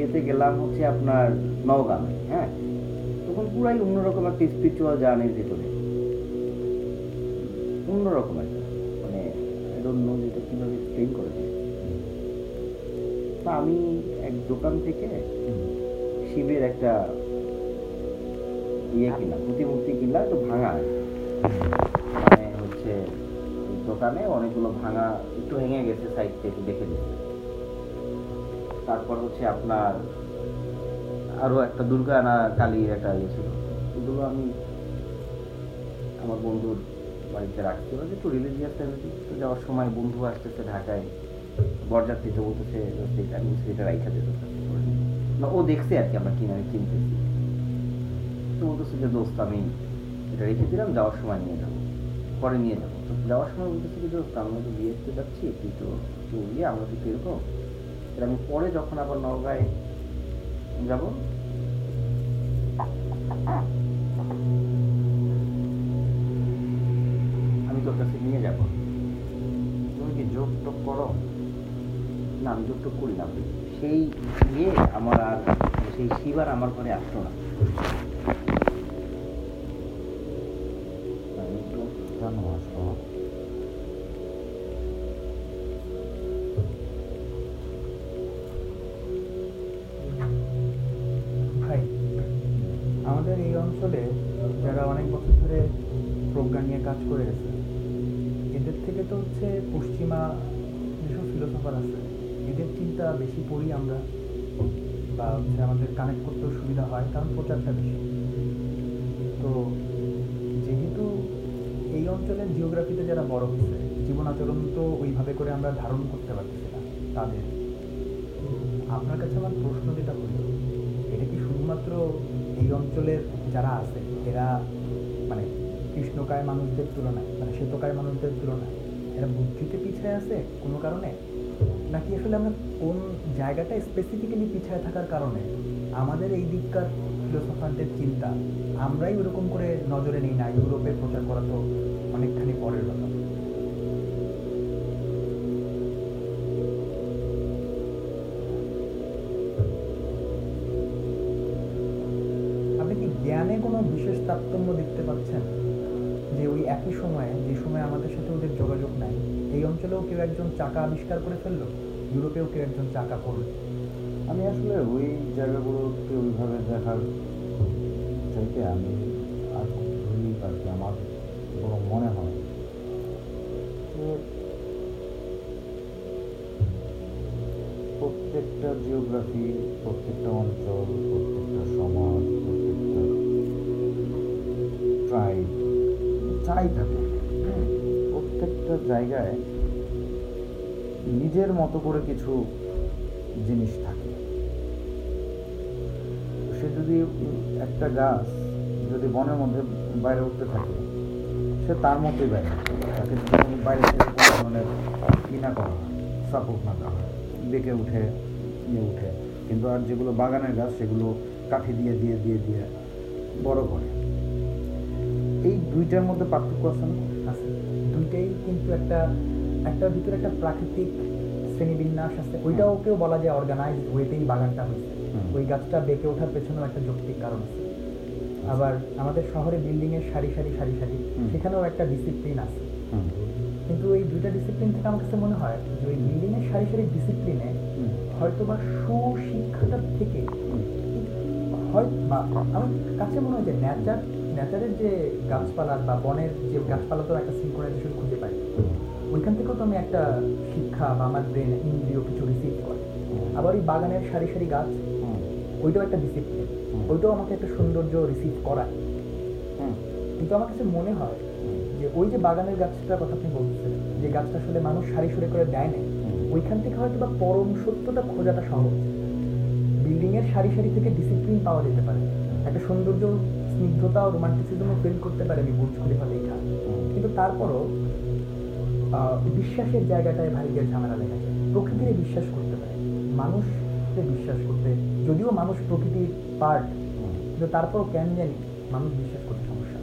বিয়েতে গেলাম হচ্ছে আপনার নওগাঁয় হ্যাঁ? তখন পুরাই অন্যরকম একটা স্পিরিচুয়াল জার্নির ভিতরে। অন্যরকম একটা মানে কীভাবে এক্সপ্লেন করে তা আমি এক দোকান থেকে শিবের একটা ইয়ে কিনলাম, প্রতিমূর্তি কিনলাম একটু ভাঙা মানে হচ্ছে দোকানে অনেকগুলো ভাঙা একটু ভেঙে গেছে সাইড থেকে দেখে দিচ্ছে তারপর হচ্ছে আপনার আরও একটা দুর্গা না কালীর একটা ইয়ে ছিল। এগুলো আমি আমার বন্ধুর বাড়িতে রাখছি। ওরা একটু রিলিজিয়াস তো যাওয়ার সময় বন্ধু আসতেছে ঢাকায়, বরযাত্রীতে বলতেছে আমি সেটা রাইখা দিতে না, ও দেখছে আর কি, আমরা কিনে, আমি কিনতেছি। তো বলতেছে যে, দোস্ত, আমি এটা রেখে দিলাম, যাওয়ার সময় নিয়ে যাব, পরে নিয়ে যাব। তো যাওয়ার সময় বলতেছে যে, দোস্ত, আমরা তো বিয়েতে যাচ্ছি, তুই তো ইয়ে আমরা তো এরকম আমি পরে যখন আবার নওগাঁয় যাব, আমি তোর কাছে নিয়ে যাব। তুমি কি যোগ টোক করো? না, আমি যোগ টোগ করি না। সেই ইয়ে আমার আর সেই শিবার আমার ঘরে আসতো না। অঞ্চলে যারা অনেক বছর ধরে প্রজ্ঞা নিয়ে কাজ করে গেছে, এদের থেকে তো হচ্ছে পশ্চিমা যেসব ফিলোসফার আছে, এদের চিন্তা বেশি পড়ি আমরা বা হচ্ছে আমাদের কানেক্ট করতেও সুবিধা হয়, কারণ প্রচারটা বেশি। তো যেহেতু এই অঞ্চলের জিওগ্রাফিতে যারা বড় হচ্ছে, জীবন আচরণ তো ওইভাবে করে আমরা ধারণ করতে পারতেছি না তাদের। আপনার কাছে আমার প্রশ্ন যেটা হলো, এটা কি শুধুমাত্র এই অঞ্চলের যারা আছে, এরা মানে কৃষ্ণকায় মানুষদের তুলনায় মানে শ্বেতকায় মানুষদের তুলনায়, এরা বুদ্ধিতে পিছিয়ে আছে কোনো কারণে? নাকি আসলে আমরা কোন জায়গাটা স্পেসিফিক্যালি পিছিয়ে থাকার কারণে? আমাদের এই দিককার ফিলোসফারদের চিন্তা, আমরাই ওরকম করে নজরে নিই না ইউরোপে প্রচার করা তো অনেকখানি পরের ব্যাপার বিশেষ তারতম্য দেখতে পাচ্ছেন যে ওই একই সময়ে, যে সময় আমাদের সাথে ওদের যোগাযোগ নাই, এই অঞ্চলেও কেউ একজন চাকা আবিষ্কার করে ফেলল? ইউরোপেও কেউ একজন চাকা করল? আমি আসলে ওই জায়গাগুলোকে ওইভাবে দেখার চাইতে আমি আর ধরি আর কি আমার বরং মনে হয় প্রত্যেকটা জিওগ্রাফি প্রত্যেকটা অঞ্চল, প্রত্যেকটা হ্যাঁ, প্রত্যেকটা জায়গায় নিজের মতো করে কিছু জিনিস থাকে। সে যদি একটা গাছ যদি বনের মধ্যে বাইরে উঠতে থাকে সে তার মতোই বাইরে তাকে বাইরে থেকে কোনো ধরনের করা হয় সাপোর্ট না দেওয়া হয় বেঁকে উঠে ইয়ে উঠে। কিন্তু আর যেগুলো বাগানের গাছ সেগুলো কাঠি দিয়ে দিয়ে দিয়ে দিয়ে বড় করে। এই দুইটার মধ্যে পার্থক্য আছে আছে। দুইটাই কিন্তু একটা একটা ভিতরে একটা প্রাকৃতিক শ্রেণীবিন্যাস আছে। ওইটাও কেউ বলা যায় অর্গানাইজ ওয়েতেই বাগানটা হয়েছে। ওই গাছটা বেঁকে ওঠার পেছনেও একটা যৌক্তিক কারণ আছে। আবার আমাদের শহরে বিল্ডিং এর সারি সারি সারি সারি সেখানেও একটা ডিসিপ্লিন আছে। কিন্তু এই দুইটা ডিসিপ্লিন থেকে আমার কাছে মনে হয় যে ওই বিল্ডিং এর সারি সারি ডিসিপ্লিনে হয়তো বা সুশিক্ষাটার থেকে হয় বা আমার কাছে মনে হয় যে নেচার নেচারের যে গাছপালার বা বনের যে গাছপালা তো একটা সিনক্রোনাইজেশন খুঁজে পাই ওইখান থেকেও তো আমি একটা শিক্ষা বা আমার ব্রেন ইন্দ্রিয় কিছু রিসিভ করে। আবার ওই বাগানের সারি সারি গাছ ওইটাও একটা ডিসিপ্লিন ওইটাও আমাকে একটা সৌন্দর্য রিসিভ করায়। কিন্তু আমার কাছে মনে হয় যে ওই যে বাগানের গাছটার কথা আপনি বলছেন যে গাছটা আসলে মানুষ সারি সুরে করে দেয় না ওইখান থেকে হয়তো বা পরম সত্যটা খোঁজাটা সহজ। বিল্ডিংয়ের সারি সারি থেকে ডিসিপ্লিন পাওয়া যেতে পারে। একটা সৌন্দর্য স্নিগ্ধতা ও রোমান্টিসিজমও ফিল করতে পারে আমি বুর্জ খলিফা লেখা। কিন্তু তারপরও বিশ্বাসের জায়গাটায় ভাই গিয়ে ঝামেলা লেগে যায়। প্রকৃতিরে বিশ্বাস করতে পারে। মানুষকে বিশ্বাস করতে যদিও মানুষ প্রকৃতির পার্ট কিন্তু তারপরও কেন জানি মানুষ বিশ্বাস করতে সমস্যা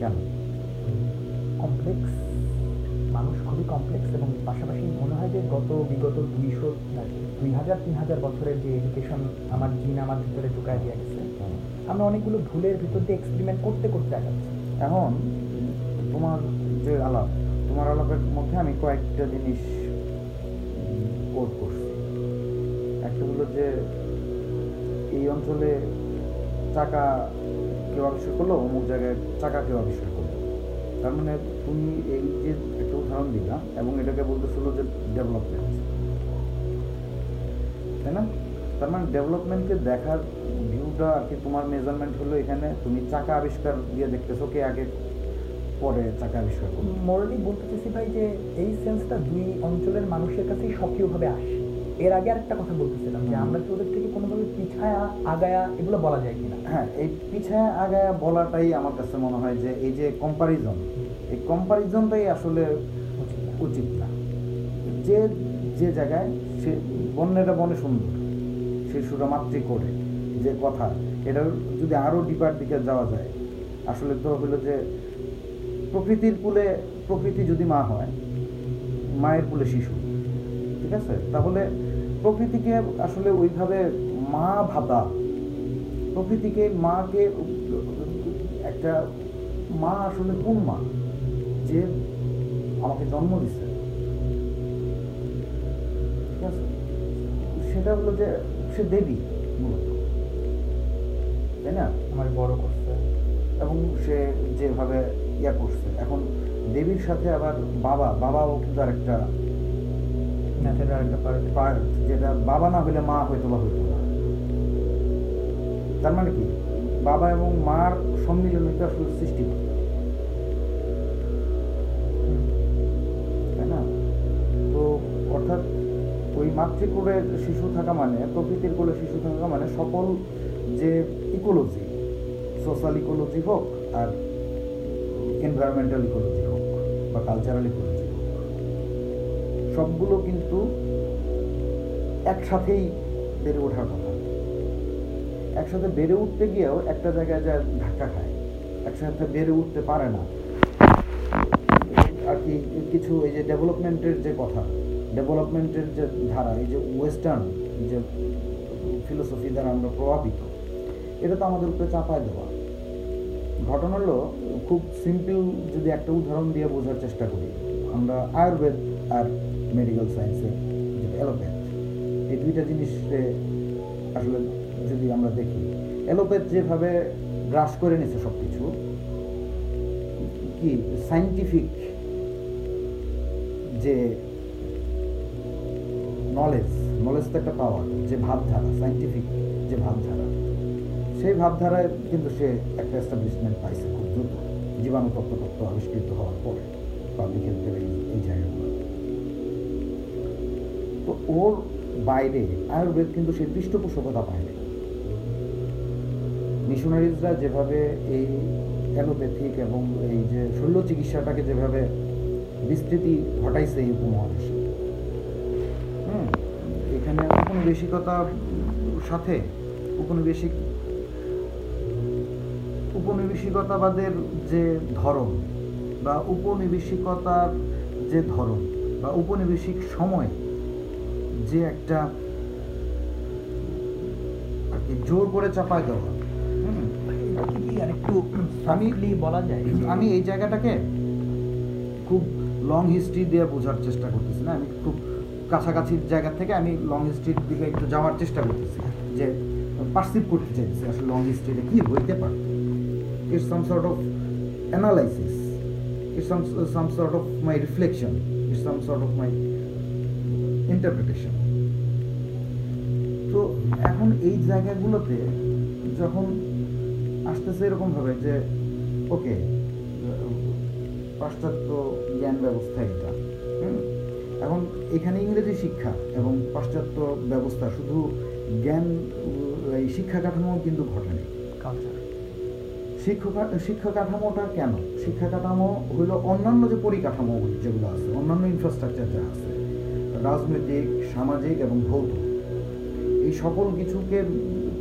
কেন? কমপ্লেক্স খুবই কমপ্লেক্স এবং পাশাপাশি মনে হয় যে গত বিগত দুইশো দুই হাজার তিন হাজার বছরের যে এডুকেশন আমার জিন আমার ভিতরে ঢুকায় দিয়ে গেছে আমরা অনেকগুলো ভুলের ভিতর দিয়ে এক্সপেরিমেন্ট করতে করতে আগাচ্ছি। এখন তোমার যে আলাপ তোমার আলাপের মধ্যে আমি কয়েকটা জিনিস কোড করছি। একটা হলো যে এই অঞ্চলে চাকা কেউ আবিষ্কার করল অমুক জায়গায় চাকা কেউ আবিষ্কার করল। তার মানে তুমি এই যে উদাহরণ দিলা এবং এটাকে বলতেছিল যে ডেভেলপমেন্ট তাই না? তার মানে ডেভেলপমেন্টকে দেখার ভিউটা আর কি তোমার মেজারমেন্ট হলো এখানে। তুমি চাকা আবিষ্কার দিয়ে দেখতেছো কে আগে পরে চাকা আবিষ্কার করল মোরালি বলতে চাইছি ভাই যে এই সেন্সটা দুই অঞ্চলের মানুষের কাছেই সক্রিয়ভাবে আসে। এর আগে আরেকটা কথা বলতেছিলাম যে আমরা কি ওদের থেকে কোনোভাবে পিছায়া আগায়া এগুলো বলা যায় কিনা? হ্যাঁ এই পিছায়া আগায়া বলাটাই আমার কাছে মনে হয় যে এই যে কম্পারিজন এই কম্পারিজনটাই আসলে উচিত না। যে যে জায়গায় সে বন্যেরা বনে সুন্দর শিশুরা মাতৃ করে, যে কথা, এটা যদি আরও ডিপার দিকে যাওয়া যায়, আসলে তো হলো যে প্রকৃতির কুলে, প্রকৃতি যদি মা হয়, মায়ের কুলে শিশু, ঠিক আছে তাহলে প্রকৃতিকে আসলে ওইভাবে মা ভাবা প্রকৃতিকে মাকে, একটা মা আসলে কোন মা যে আমাকে জন্ম দিছে। ঠিক আছে? সেটা হলো যে সে দেবী মূলত। তাই না? আমার বড় করছে। এবং সে যেভাবে ইয়া করছে। এখন দেবীর সাথে আবার বাবা বাবাও কিন্তু আরেকটা পার্ট যেটা বাবা না হলে মা হয়তো বা হইতো না। তার মানে কি? বাবা এবং মার সম্মিলনই তো আসলে সৃষ্টি অর্থাৎ ওই মাতৃকোলে শিশু থাকা মানে প্রকৃতির কোলে শিশু থাকা মানে সকল যে ইকোলজি সোশ্যাল ইকোলজি হোক আর এনভায়রনমেন্টাল ইকোলজি হোক বা কালচারাল ইকোলজি হোক, সবগুলো কিন্তু একসাথেই বেড়ে ওঠার কথা। একসাথে বেড়ে উঠতে গিয়েও একটা জায়গায় যা ধাক্কা খায়, একসাথে বেড়ে উঠতে পারে না। আর কি, কিছু এই যে ডেভেলপমেন্টের যে কথা ডেভেলপমেন্টের যে ধারা, এই যে ওয়েস্টার্ন যে ফিলোসফি দ্বারা আমরা প্রভাবিত, এটা তো আমাদের উপরে চাপায় দেওয়া। ঘটনা হলো, খুব সিম্পল যদি একটা উদাহরণ দিয়ে বোঝার চেষ্টা করি, আমরা আয়ুর্বেদ আর মেডিকেল সায়েন্সের যে অ্যালোপ্যাথ, এই দুইটা জিনিসে আসলে যদি আমরা দেখি, অ্যালোপ্যাথ যেভাবে গ্রাস করে নিছে সব কিছু কি সাইন্টিফিক যে নলেজ নলেজ তো একটা পাওয়ার যে ভাবধারা সাইন্টিফিক যে ভাবধারা। সেই ভাবধারায় কিন্তু সে একটা এস্টাবলিশমেন্ট পাইছে খুব দ্রুত। জীবাণু তত্ত্ব আবিষ্কৃত হওয়ার পরে পাবলিক হেলথের এই এই জায়গাগুলো। তো ওর বাইরে আয়ুর্বেদ কিন্তু সেই পৃষ্ঠপোষকতা পায়নি। মিশনারিজরা যেভাবে এই অ্যালোপ্যাথিক এবং এই যে শল্য চিকিৎসাটাকে যেভাবে বিস্তৃতি ঘটাইছে এই উপমহাদেশে এখানে উপনিবেশিকতার সাথে উপনিবেশিক উপনিবেশিকতাবাদের যে ধরন বা উপনিবেশিকতার যে ধরন বা উপনিবেশিক সময় যে একটা আর কি জোর করে চাপায় দেওয়া। আমি- আমি বলা যায়। আমি এই জায়গাটাকে খুব লং হিস্ট্রি দিয়ে বোঝার চেষ্টা করতেছি না। আমি খুব কাছাকাছির জায়গা থেকে আমি লং স্ট্রিট দিকে একটু যাওয়ার চেষ্টা করতেছি, যে পার্সিভ করতে চাইছি আসলে লং স্ট্রিটে কি হইতে পারে it's some sort of analysis it's some some sort of my reflection it's some sort of my interpretation তো এখন এই জায়গাগুলোতে যখন আসতেছে এরকমভাবে যে ওকে পাশ্চাত্য জ্ঞান ব্যবস্থা এটা? এখন এখানে ইংরেজি শিক্ষা এবং পাশ্চাত্য ব্যবস্থা শুধু জ্ঞান এই শিক্ষা কাঠামো কিন্তু ঘটেনি। কালচার শিক্ষা কাঠামোটা কেন? শিক্ষা কাঠামো হলো অন্যান্য যে পরিকাঠামো যেগুলো আছে অন্যান্য ইনফ্রাস্ট্রাকচার যা আছে রাজনৈতিক সামাজিক এবং ভৌত। এই সকল কিছুকে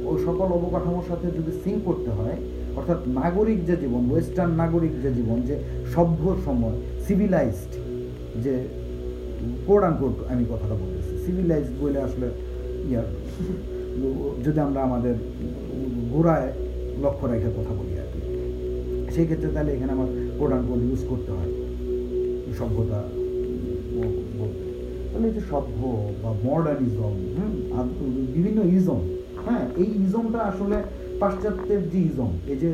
ওই সকল অবকাঠামোর সাথে যদি সিঙ্ক করতে হয় অর্থাৎ নাগরিক যে জীবন ওয়েস্টার্ন নাগরিক যে জীবন যে সভ্য সময় সিভিলাইজড যে কোড আন কোড আমি কথাটা বলতেছি। সিভিলাইজ বলে আসলে ইয়ার যদি আমরা আমাদের গোড়ায় লক্ষ্য রেখে কথা বলি আর কি। সেই ক্ষেত্রে তাহলে এখানে আমার কোড আন কোড ইউজ করতে হয়। সভ্যতা বলতে। তাহলে যে সভ্য বা মডার্নিজম আর বিভিন্ন ইজম হ্যাঁ এই ইজমটা আসলে পাশ্চাত্যের যে ইজম এই যে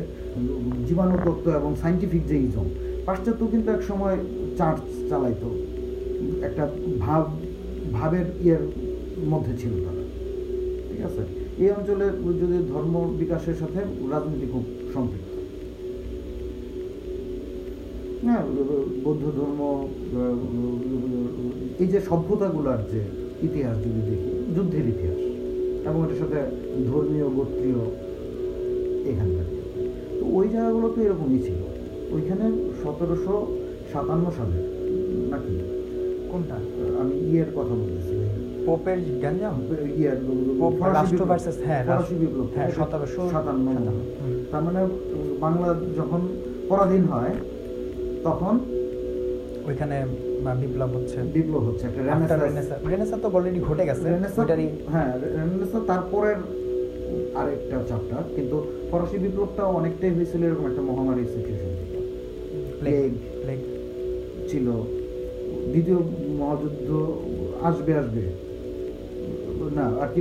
জীবাণু তত্ত্ব এবং সাইন্টিফিক যে ইজম পাশ্চাত্য কিন্তু এক সময় চার্চ চালাইতো। একটা ভাব, ভাবের ইয়ের মধ্যে ছিল তারা। ঠিক আছে? এই অঞ্চলে যদি ধর্ম বিকাশের সাথে রাজনীতি খুব সম্পৃক্ত। হ্যাঁ বৌদ্ধ ধর্ম এই যে সভ্যতাগুলার যে ইতিহাস যদি দেখি, যুদ্ধের ইতিহাস, এবং এটার সাথে ধর্মীয় গোত্রীয় এখানকার। তো ওই জায়গাগুলো তো এরকমই ছিল। ওইখানে সতেরোশো সাতান্ন সালে নাকি কোনটা? আমি ইয়ের কথা বলতেছি। পোপের গ্যাঞ্জাম ইয়ার রাষ্ট্র versus হ্যাঁ, ফরাসি বিপ্লব হ্যাঁ, সতেরোশো সাতান্ন। তার মানে বাংলা যখন পরাধীন হয় তখন ওইখানে বিপ্লব হচ্ছে। বিপ্লব হচ্ছে একটা রেনেসাঁ Renaissance তো অলরেডি ঘটে গেছে রেনেসাঁ ওইটারই হ্যাঁ রেনেসাঁ তারপরের আরেকটা চ্যাপ্টার কিন্তু ফরাসি বিপ্লবটা অনেকটাই হয়েছিল এরকম একটা মহামারী সিচুয়েশন প্লেগ প্লেগ ছিল। দ্বিতীয় মহাযুদ্ধ আসবে আসবে। না আর কি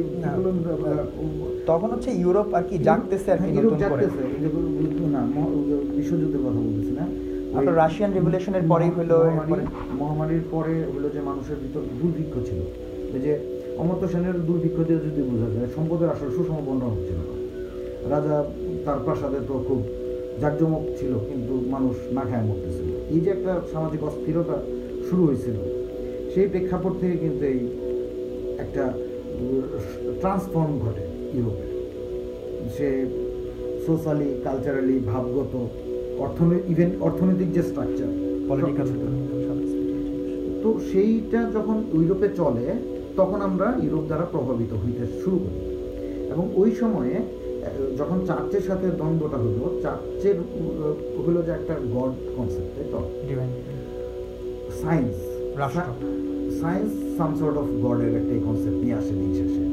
তখন হচ্ছে ইউরোপ আর কি জাগতেছে আর কি হ্যাঁ, ইউরোপ জাগতেছে না বিশ্বযুদ্ধের কথা বলতেছি না? আপনার রাশিয়ান রেভলিউশনের পরেই হলো মহামারীর পরে হলো যে মানুষের ভিতর দুর্ভিক্ষ ছিল। এই যে অমর্ত্য সেনের দুর্ভিক্ষ দিয়ে যদি বোঝা যায় সম্পদের আসলে সুষম বন্টন হচ্ছিল রাজা তার প্রাসাদে তো খুব জাঁকজমক ছিল কিন্তু মানুষ না খায় মরতেছিল। এই যে একটা সামাজিক অস্থিরতা শুরু হয়েছিল। সেই প্রেক্ষাপট থেকে কিন্তু এই একটা ট্রান্সফর্ম ঘটে ইউরোপে। সে সোশ্যালি কালচারালি ভাবগত অর্থনৈতিক ইভেন অর্থনৈতিক যে স্ট্রাকচার পলিটিক্যাল তো সেইটা যখন ইউরোপে চলে তখন আমরা ইউরোপ দ্বারা প্রভাবিত হইতে শুরু করি। এবং ওই সময়ে যখন চার্চের সাথে দ্বন্দ্বটা হলো চার্চের হলো যে একটা গড কনসেপ্ট তাই তো? Science. Science some sort of গডের একটা কনসেপ্ট নিয়ে আসে দিন শেষে।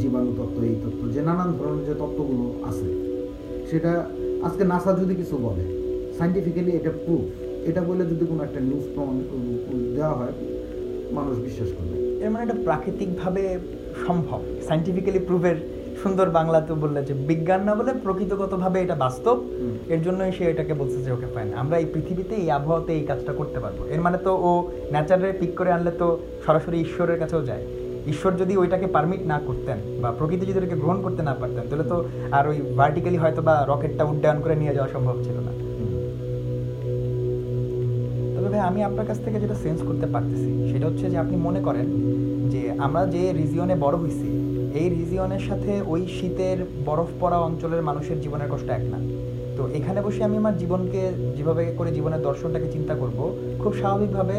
জীবাণু তত্ত্ব এই তত্ত্ব যে নানান ধরনের যে তত্ত্বগুলো আছে। সেটা আজকে নাসা যদি কিছু বলে সাইন্টিফিক্যালি এটা প্রুফ এটা বলে যদি কোনো একটা নিউজ প্রমাণ দেওয়া হয় মানুষ বিশ্বাস করবে। এর মানে এটা প্রাকৃতিকভাবে সম্ভব সাইন্টিফিক্যালি প্রুভের সুন্দর বাংলাতে বললে যে বিজ্ঞান না বলে প্রকৃতিগতভাবে এটা বাস্তব এর জন্যই সে এটাকে বলছে যে ওকে ফাইন আমরা এই পৃথিবীতে এই আবহাওয়াতে এই কাজটা করতে পারব। এর মানে তো ও ন্যাচারে পিক করে আনলে তো সরাসরি ঈশ্বরের কাছেও যায়। ঈশ্বর যদি ওইটাকে পারমিট না করতেন বা প্রকৃতি যদি ওটাকে গ্রহণ করতে না পারতেন তাহলে তো আর ওই ভার্টিক্যালি হয়তো বা রকেটটা উড্ডয়ন করে নিয়ে যাওয়া সম্ভব ছিল না। তবে ভাই আমি আপনার কাছ থেকে যেটা সেন্স করতে পারতেছি সেটা হচ্ছে যে আপনি মনে করেন যে আমরা যে রিজিয়নে বড় হয়েছি এই রিজিয়নের সাথে ওই শীতের বরফ পড়া অঞ্চলের মানুষের জীবনের কষ্ট এক না। তো এখানে বসে আমি আমার জীবনকে যেভাবে করে জীবনের দর্শনটাকে চিন্তা করব, খুব স্বাভাবিকভাবে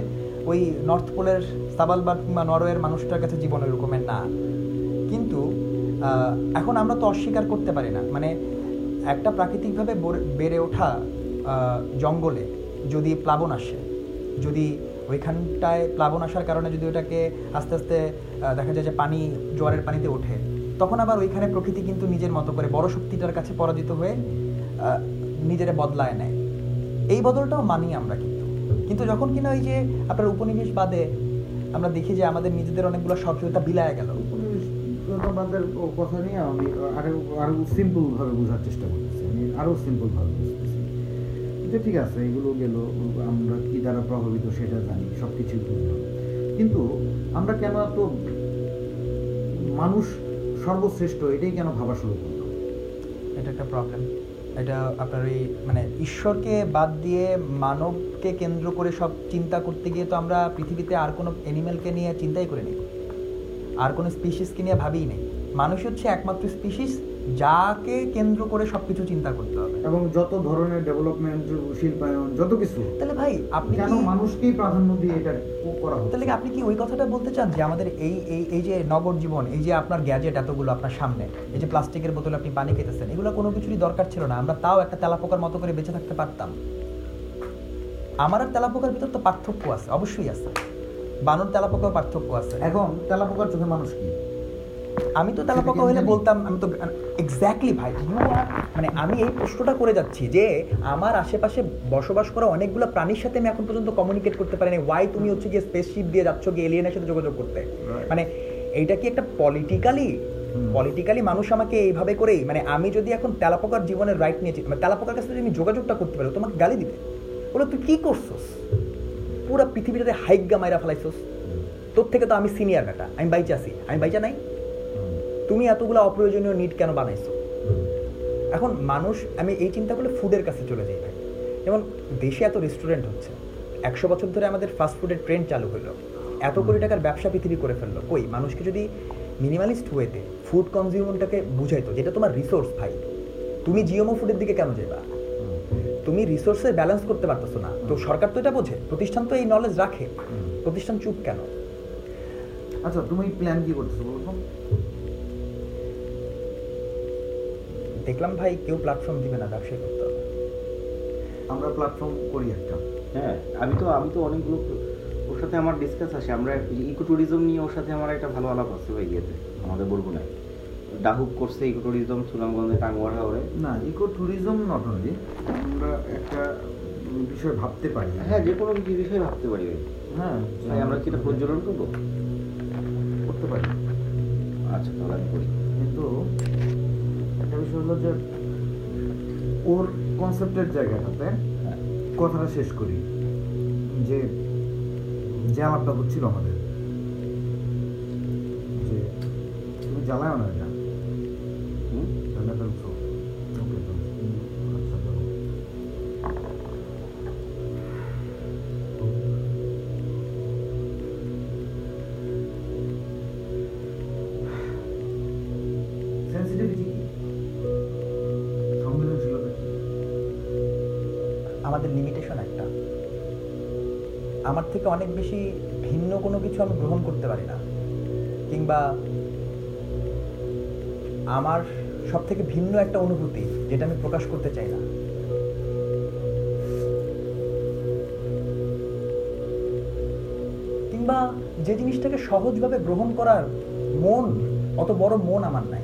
ওই নর্থ পোলের সাবালবার্গ কিংবা নরওয়ের মানুষটার কাছে জীবন ওই রকমের না। কিন্তু এখন আমরা তো অস্বীকার করতে পারি না। মানে একটা প্রাকৃতিকভাবে বেড়ে ওঠা জঙ্গলে যদি প্লাবন আসে, যদি ওইখানটায় প্লাবন আসার কারণে যদি ওটাকে আস্তে আস্তে দেখা যায় যে পানি, জোয়ারের পানিতে ওঠে, তখন আবার ওইখানে প্রকৃতি কিন্তু নিজের মতো করে বড় শক্তিটার কাছে পরাজিত হয়ে নিজেরে বদলায় নেয়। এই বদলটাও মানি আমরা কিন্তু। কিন্তু যখন কিনা ওই যে আপনার উপনিবেশ বাদে আমরা দেখি যে আমাদের নিজেদের অনেকগুলো স্বকীয়তা বিলায় গেল। আমাদের কথা নিয়ে আমি আরও আরও সিম্পল ভাবে বোঝার চেষ্টা করতেছি। আমি আরও সিম্পল ভাবে যে ঠিক আছে, এগুলো গেল, আমরা কি দ্বারা প্রভাবিত সেটা জানি সব কিছুই বুঝলাম। কিন্তু আমরা কেন এত মানুষ সর্বশ্রেষ্ঠ, এটাই কেন ভাবা শুরু করলাম? এটা একটা প্রবলেম এটা আপনার ওই মানে ঈশ্বরকে বাদ দিয়ে মানবকে কেন্দ্র করে সব চিন্তা করতে গিয়ে তো আমরা পৃথিবীতে আর কোনো অ্যানিমেলকে নিয়ে চিন্তাই করে নেই আর কোনো স্পিসিসকে নিয়ে ভাবিই নেই। মানুষ হচ্ছে একমাত্র স্পিসিস যাকে কেন্দ্র করে সব কিছু চিন্তা করতে হবে। এবং যত ধরনের ডেভেলপমেন্ট শিল্পায়ন যত কিছু তাহলে ভাই আপনি কেন মানুষকেই প্রাধান্য দিয়ে এটা করা হচ্ছে। তাহলে কি আপনি কি ওই কথাটা বলতে চান যে আমাদের এই এই এই যে নগর জীবন এই যে আপনার গ্যাজেট এতগুলো আপনার সামনে এই যে প্লাস্টিকের বোতলে আপনি পানি খেতেছেন এগুলো কোনো কিছুরই দরকার ছিল না। আমরা তাও একটা তেলাপোকার মতো করে বেঁচে থাকতে পারতাম। আমার আর তেলাপোকার ভিতর তো পার্থক্য আছে অবশ্যই আছে। বানর তেলাপোকাও পার্থক্য আছে। এখন তেলাপোকার চোখে মানুষ কি? আমি তো তেলাপোকা হলে বলতাম আমি তো এক্স্যাক্টলি ভাই মানে আমি এই প্রশ্নটা করে যাচ্ছি যে আমার আশেপাশে বসবাস করা অনেকগুলো প্রাণীর সাথে আমি এখন পর্যন্ত কমিউনিকেট করতে পারিনি। ওয়াই তুমি হচ্ছে গিয়ে স্পেসশিপ দিয়ে যাচ্ছ গিয়ে এলিয়েনের সাথে যোগাযোগ করতে? মানে এইটা কি একটা পলিটিক্যালি পলিটিক্যালি মানুষ আমাকে এইভাবে করেই মানে আমি যদি এখন তেলাপোকার জীবনের রাইট নিয়েছি মানে তেলাপোকার কাছে যদি আমি যোগাযোগটা করতে পারি তোমাকে গালি দিবে। বলে তুই কি করছস? পুরো পৃথিবীটাতে হাইগা মাইরা ফেলাইছস। তোর থেকে তো আমি সিনিয়র বেটা আমি বাইচা আছি। আমি বাইচা নাই? তুমি এতগুলো অপ্রয়োজনীয় নিট কেন বানাইছো? এখন মানুষ, আমি এই চিন্তা করলে ফুডের কাছে চলে যাই ভাই। যেমন দেশে এত রেস্টুরেন্ট হচ্ছে, একশো বছর ধরে আমাদের ফাস্ট ফুডের ট্রেন্ড চালু হলো এত কোটি টাকার ব্যবসা পৃথিবী করে ফেলল। কই, মানুষকে যদি মিনিমালিস্ট ওয়েতে ফুড কনজিউমটাকে বুঝাইতো যেটা তোমার রিসোর্স ভাই, তুমি জিওমো ফুডের দিকে কেন যাবা তুমি রিসোর্সের ব্যালেন্স করতে পারতেছো না। তো সরকার তো এটা বোঝে, প্রতিষ্ঠান তো এই নলেজ রাখে। প্রতিষ্ঠান চুপ কেন? আচ্ছা তুমি প্ল্যান কি করতেছো বলো দেখলাম ভাই কেউ প্ল্যাটফর্ম দিবে না ব্যবসা করতে হবে। আমরা প্ল্যাটফর্ম করি একটা। হ্যাঁ আমি তো আমি তো অনেকগুলো ওর সাথে আমার ডিসকাস আছে আমরা ইকো ট্যুরিজম নিয়ে ওর সাথে আমার একটা ভালো আলাপ আছে ভাই ইয়েতে আমাদের বরগুনায়। ডাহুক করছে ইকো ট্যুরিজম সুনামগঞ্জে টাঙ্গুয়ার হাওড়ে না ইকো ট্যুরিজম নট অনলি আমরা একটা বিষয় ভাবতে পারি। হ্যাঁ যে কোনো কিছু বিষয়ে ভাবতে পারি ভাই। হ্যাঁ ভাই আমরা কি এটা প্রজ্বলন করব? করতে পারি। আচ্ছা তাহলে আমি করি। কিন্তু একটা বিষয় হলো যে ওর কনসেপ্টের জায়গাটাতে কথাটা শেষ করি। যে জ্বালাটা হচ্ছিল আমাদের। যে, তুমি জ্বালায় না এটা। হুম? রান্না থেকে অনেক বেশি ভিন্ন কোনো কিছু আমি গ্রহণ করতে পারি না। কিংবা আমার সব থেকে ভিন্ন একটা অনুভূতি যেটা আমি প্রকাশ করতে চাই না। কিংবা যে জিনিসটাকে সহজভাবে গ্রহণ করার মন, অত বড় মন আমার নাই।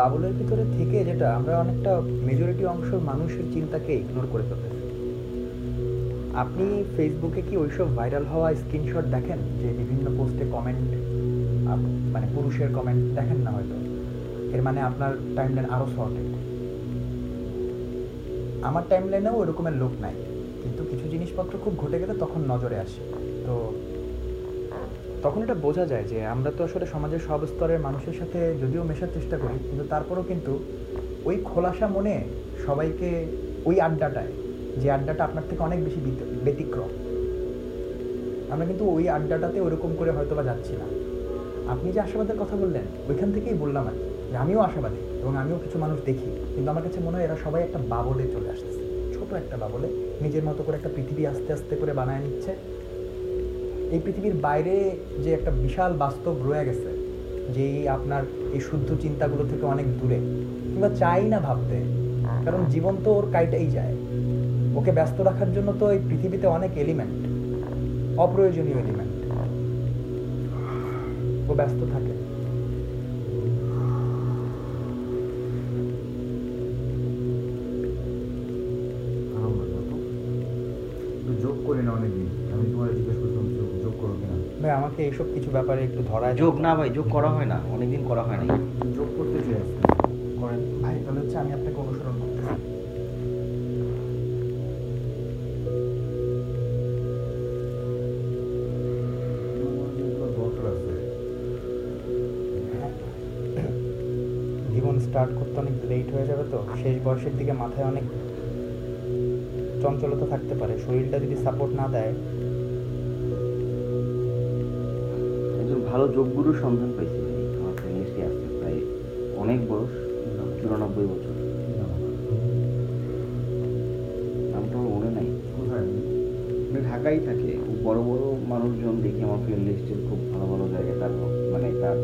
বাবলের ভিতরে থেকে যেটা আমরা অনেকটা মেজরিটি অংশ মানুষের চিন্তাকে ইগনোর করে ফেলতেছি আপনি ফেসবুকে কি ওইসব ভাইরাল হওয়া স্ক্রিনশট দেখেন? যে বিভিন্ন পোস্টে কমেন্ট মানে পুরুষের কমেন্ট দেখেন না হয়তো। এর মানে আপনার টাইমলাইন আরও শর্টেড আমার টাইমলাইনেও ওই রকমের লোক নাই। কিন্তু কিছু জিনিসপত্র খুব ঘটে গেলে তখন নজরে আসে। তো তখন এটা বোঝা যায় যে আমরা তো আসলে সমাজের সব স্তরের মানুষের সাথে যদিও মেশার চেষ্টা করি, কিন্তু তারপরেও কিন্তু ওই খোলাসা মনে সবাইকে ওই আড্ডাটায়, যে আড্ডাটা আপনার থেকে অনেক বেশি ব্যতিক্রম। আমরা কিন্তু ওই আড্ডাটাতে ওরকম করে হয়তো বা যাচ্ছি না। আপনি যে আশাবাদের কথা বললেন, ওইখান থেকেই বললাম আর যে আমিও আশাবাদী এবং আমিও কিছু মানুষ দেখি, কিন্তু আমার কাছে মনে হয় এরা সবাই একটা বাবলে চলে আসতেছে। ছোট একটা বাবলে, নিজের মতো করে একটা পৃথিবী আস্তে আস্তে করে বানায় নিচ্ছে। এই পৃথিবীর বাইরে যে একটা বিশাল বাস্তব রয়ে গেছে যে আপনার এই শুদ্ধ চিন্তাগুলো থেকে অনেক দূরে কিংবা চাই না ভাবতে কারণ জীবন তো ওর কাইটাই যায়। ওকে ব্যস্ত রাখার জন্য তো এই পৃথিবীতে অনেক এলিমেন্ট অপ্রয়োজনীয় এলিমেন্ট ও ব্যস্ত থাকে। ভাই আমাকে এইসব কিছু ব্যাপারে একটু ধরায় যোগ না ভাই যোগ করা হয় না অনেকদিন করা হয় না। যোগ করতে চাই করেন। ভাই তাহলে হচ্ছে আমি আপনাকে অনুসরণ করতেছি। আছে জীবন স্টার্ট করতে অনেক লেট হয়ে যাবে তো শেষ বয়সের দিকে মাথায় অনেক চঞ্চলতা থাকতে পারে। শরীরটা যদি সাপোর্ট না দেয় ভালো যোগগুরুর সন্ধান পাইছি ভাই আমার প্লেলিস্টে আছে প্রায় অনেক বয়স চুরানব্বই বছর। নামটা আমার মনে নাই। কোথায়? উনি ঢাকাই থাকে? বড় বড় মানুষজন দেখি আমার ফ্রেন্ড লিস্টের খুব ভালো ভালো জায়গায় তার মানে তার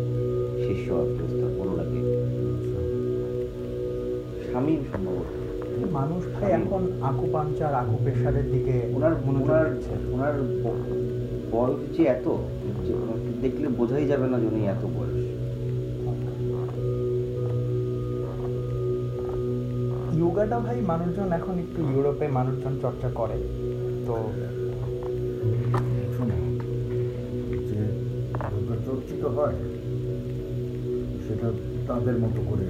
শিষ্য প্রস্তাব ভালো লাগে। স্বামী সম্ভবত। মানুষ ভাই এখন আকুপাঞ্চার আকুপ্রেশারের দিকে ওনার মনোযোগ ওনার। ওনার ব- বয়স যে এত যে দেখলে বোঝাই যাবে না যে উনি এত বয়স। যোগাটা ভাই মানুষজন এখন একটু ইউরোপে মানুষজন চর্চা করে তো শোনো যে যোগা চর্চিত হয় সেটা তাদের মতো করে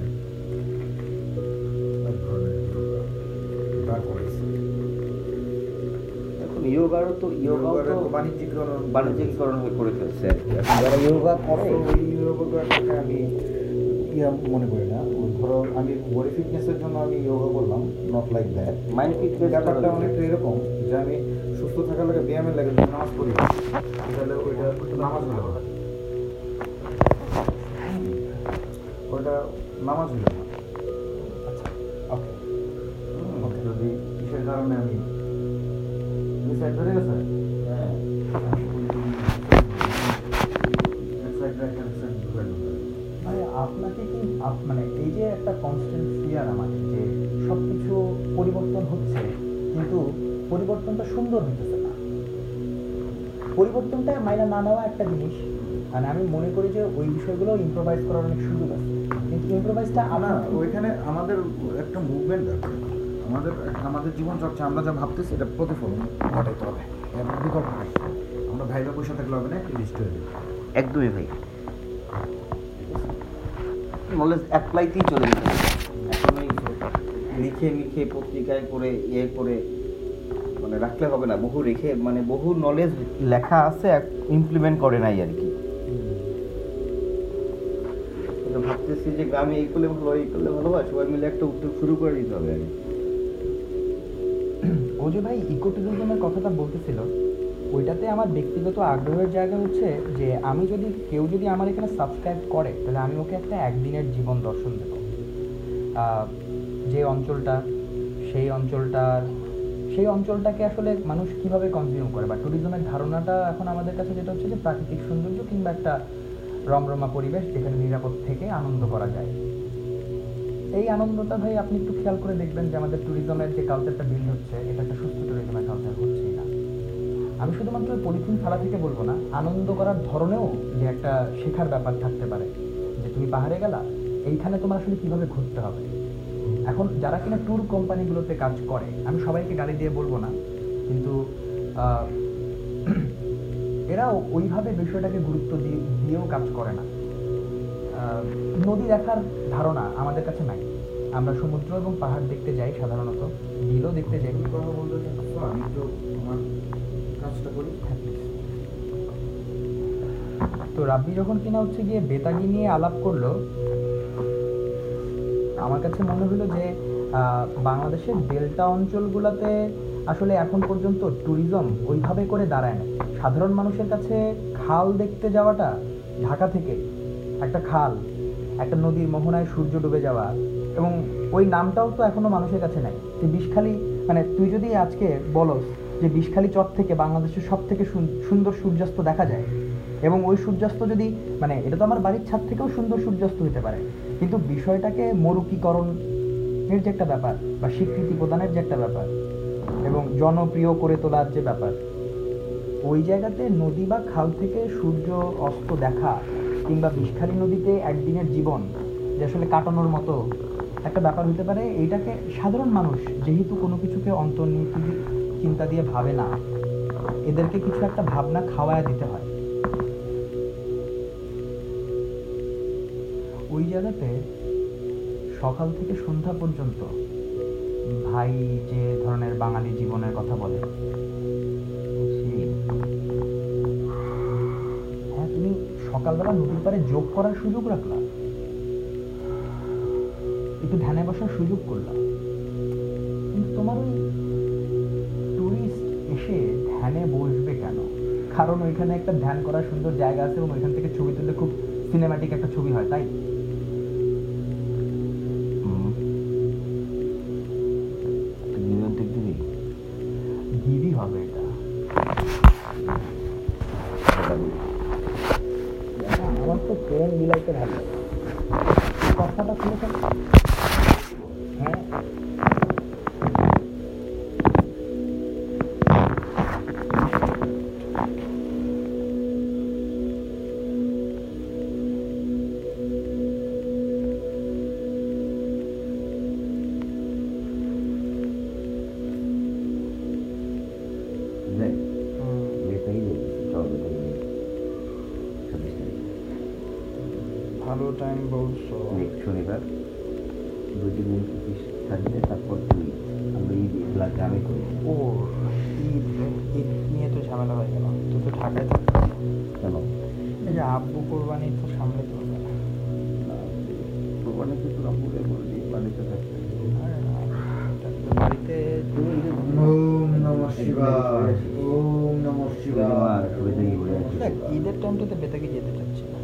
ইয়োগারও তো ইয়োগাও তো বাণিজ্যিকরণ বাণিজ্যিকরণ হয়ে করে ফেলছে আর কি। যারা ইয়োগা করে ওই আমি ইয়া মনে করি না ধরো আমি বডি ফিটনেসের জন্য আমি যোগা করলাম not like that mind fitness ব্যাপারটা অনেকটা এরকম যে আমি সুস্থ থাকার লাগে ব্যায়ামের লাগে নামাজ পড়ি তাহলে ওইটা নামাজ হলো না। ওইটা নামাজ হলো না ধরে গেছে ঢুকে ভাই আপনাকে কি মানে এই যে একটা কনস্ট্যান্ট ফিয়ার আমাদের যে সব কিছু পরিবর্তন হচ্ছে কিন্তু পরিবর্তনটা সুন্দর হইতেছে না। পরিবর্তনটা মাইনা না নেওয়া একটা জিনিস। মানে আমি মনে করি যে ওই বিষয়গুলো ইম্প্রোভাইজ করার অনেক সুযোগ আছে। কিন্তু ইম্প্রোভাইজটা আমার ওইখানে আমাদের একটা মুভমেন্ট দরকার আমাদের আমাদের জীবন চর্চা আমরা যা ভাবতেছি, এটা প্রতিফলন ঘটাইতে হবে। এর বিকল্প নাই। আমরা ভাইবা পয়সা থাকলে হবে না একটা লিস্ট হয়ে একদমই ভাই। নলেজ অ্যাপ্লাইতেই চলে যেতে। এখন লিখে লিখে পত্রিকায় করে ইয়ে করে মানে রাখলে হবে না। বহু রেখে মানে বহু নলেজ লেখা আছে ইমপ্লিমেন্ট করে নাই আর কি। ভাবতেছি যে গ্রামে এই করলে ভালো এই করলে ভালো সবাই মিলে একটা উদ্যোগ শুরু করে দিতে হবে আর কি। ও যে ভাই ইকো ট্যুরিজমের কথাটা বলতেছিল। ওইটাতে আমার ব্যক্তিগত আগ্রহের জায়গা হচ্ছে যে, আমি যদি, কেউ যদি আমার এখানে সাবস্ক্রাইব করে, তাহলে আমি ওকে একটা একদিনের জীবন দর্শন দেব। যে অঞ্চলটা, সেই অঞ্চলটার, সেই অঞ্চলটাকে আসলে মানুষ কীভাবে কনজিউম করে? বা ট্যুরিজমের ধারণাটা এখন আমাদের কাছে যেটা হচ্ছে যে, প্রাকৃতিক সৌন্দর্য কিংবা একটা রমরমা পরিবেশ যেখানে নিরাপদ থেকে আনন্দ করা যায়। এই আনন্দটা ভাই আপনি একটু খেয়াল করে দেখবেন যে আমাদের ট্যুরিজমের যে কালচারটা বিল্ড হচ্ছে এটা একটা সুস্থ ট্যুরিজমের কালচার হচ্ছেই না। আমি শুধুমাত্র পলিথিন ফেলা থেকে বলব না আনন্দ করার ধরনেও যে একটা শেখার ব্যাপার থাকতে পারে যে তুমি পাহাড়ে গেলা এইখানে তোমার আসলে কীভাবে ঘুরতে হবে? এখন যারা কিনা ট্যুর কোম্পানিগুলোতে কাজ করে আমি সবাইকে গালি দিয়ে বলব না কিন্তু আহ, এরা ওইভাবে বিষয়টাকে গুরুত্ব দিয়ে দিয়েও কাজ করে না। নদী দেখার ধারণা আমাদের কাছে নাই। আমরা সমুদ্র এবং পাহাড় দেখতে যাই সাধারণত বিলও দেখতে যাই। কথা বলতে আমি তো আমার কাজটা করি। তো রাব্বি যখন কিনা হচ্ছে গিয়ে বেতাগি নিয়ে আলাপ করল আমার কাছে মনে হলো যে বাংলাদেশের ডেল্টা অঞ্চলগুলোতে আসলে এখন পর্যন্ত ট্যুরিজম ওইভাবে করে দাঁড়ায় না সাধারণ মানুষের কাছে খাল দেখতে যাওয়াটা ঢাকা থেকে একটা খাল, একটা নদীর মোহনায় সূর্য ডুবে যাওয়া এবং ওই নামটাও তো এখনও মানুষের কাছে নাই। তুই বিষখালি মানে তুই যদি আজকে বলস যে বিষখালী চর থেকে বাংলাদেশের সব থেকে সুন্দর সূর্যাস্ত দেখা যায় এবং ওই সূর্যাস্ত যদি মানে এটা তো আমার বাড়ির ছাদ থেকেও সুন্দর সূর্যাস্ত হতে পারে, কিন্তু বিষয়টাকে মরুকীকরণের যে একটা ব্যাপার বা স্বীকৃতি প্রদানের যে একটা ব্যাপার এবং জনপ্রিয় করে তোলার যে ব্যাপার, ওই জায়গাতে নদী বা খাল থেকে সূর্য অস্ত দেখা কিংবা বিষখালী নদীতে একদিনের জীবন যে আসলে কাটানোর মতো একটা ব্যাপার হতে পারে, এইটাকে সাধারণ মানুষ যেহেতু কোনো কিছুকে অন্তর্নীতি চিন্তা দিয়ে ভাবে না, এদেরকে কিছু একটা ভাবনা খাওয়ায় দিতে হয়। ওই জায়গাতে সকাল থেকে সন্ধ্যা পর্যন্ত ভাই যে ধরনের বাঙালি জীবনের কথা বলে সকালবেলা নদীর পারে যোগ করার সুযোগ রাখলাম। একটু ধ্যানে বসার সুযোগ করলাম। কিন্তু তোমার ওই টুরিস্ট এসে ধ্যানে বসবে কেন? কারণ ওইখানে একটা ধ্যান করার সুন্দর জায়গা আছে এবং ওইখান থেকে ছবি তুললে খুব সিনেমাটিক একটা ছবি হয়, তাই? বাড়িতে ওম নমঃ শিবায়। ওম নমঃ শিবায়। দেখ ঈদের টাইমটাতে বেতাকে যেতে চাচ্ছি না।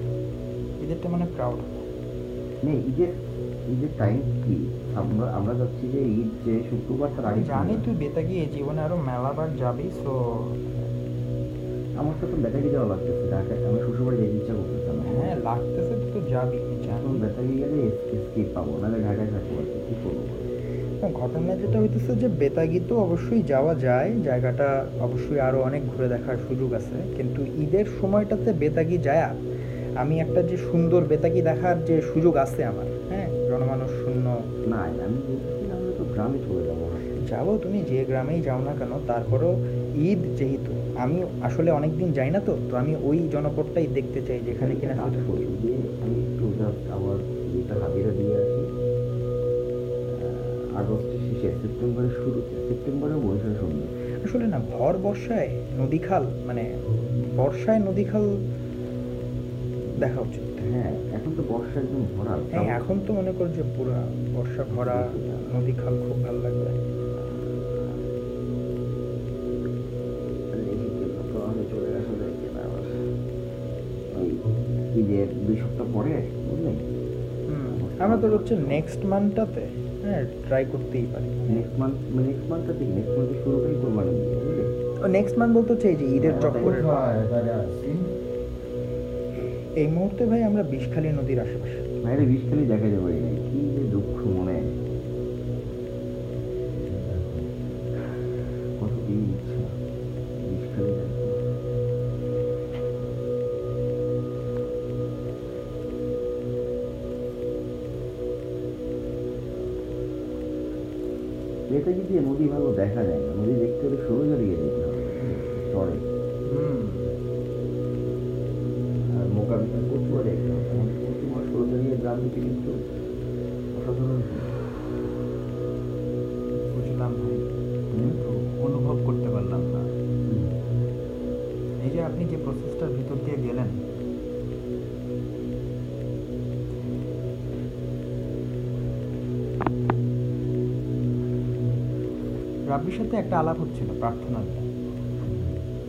ঈদেরটা মানে ক্রাউড নেই ঈদের ঈদের টাইম কি? আমরা আমরা যাচ্ছি যে ঈদ যে শুক্রবার তার আমি আগে জানি তুই বেতাগি এই জীবনে আরও মেলাবার যাবি সো আমার তো বেতাগি যাওয়া লাগতেছে ঢাকায়। আমি শ্বশুরবাড়ি যেতে ইচ্ছা করতেছে হ্যাঁ লাগতেছে তুই তো যাবি। এখন বেতাগি গেলে স্কিপ পাবো নাহলে ঢাকায় থাকব আর কি। করব? ঘটনা যেটা হইতেছে যে বেতাগি তো অবশ্যই যাওয়া যায় জায়গাটা অবশ্যই আরও অনেক ঘুরে দেখার সুযোগ আছে কিন্তু ঈদের সময়টাতে বেতাগি যায় আমি একটা যে সুন্দর বেতাগি দেখার যে সুযোগ আছে আমার হ্যাঁ জনমানুষ শূন্য না আমি তো গ্রামে চলে যাব যাব তুমি যে গ্রামেই যাও না কেন তারপরও ঈদ যেহেতু আমি আসলে অনেক দিন যাই না তো তো আমি ওই জনপদটাই দেখতে চাই যেখানে কিনা আমি আমার এটা হাজিরা দিয়ে আসি। আগস্টের শেষে সেপ্টেম্বরের শুরুতে সেপ্টেম্বরের বৈশাখ সন্ধ্যে। আসলে না ভর বর্ষায় নদী খাল মানে বর্ষায় নদী খাল দেখা উচিত। হ্যাঁ এখন তো বর্ষা একদম ভরা। হ্যাঁ এখন তো মনে কর যে পুরো বর্ষা ভরা নদী খাল খুব ভালো লাগবে। ঈদের দুই সপ্তাহ পরে হুম, আমরা তো হচ্ছে নেক্সট মান্থটাতে হ্যাঁ ট্রাই করতেই পারি। নেক্সট মান্থ নেক্সট মান্থটাতে নেক্সট মান্থের শুরুটাই কোরবানি নেক্সট মান্থ বলতে হচ্ছে এই যে ঈদের চক্করের কোথায় এই মুহূর্তে ভাই আমরা বিষখালী নদীর আশেপাশে। বাইরে বিষখালি দেখা যাবে। রাব্বির সাথে একটা আলাপ হচ্ছিল প্রার্থনা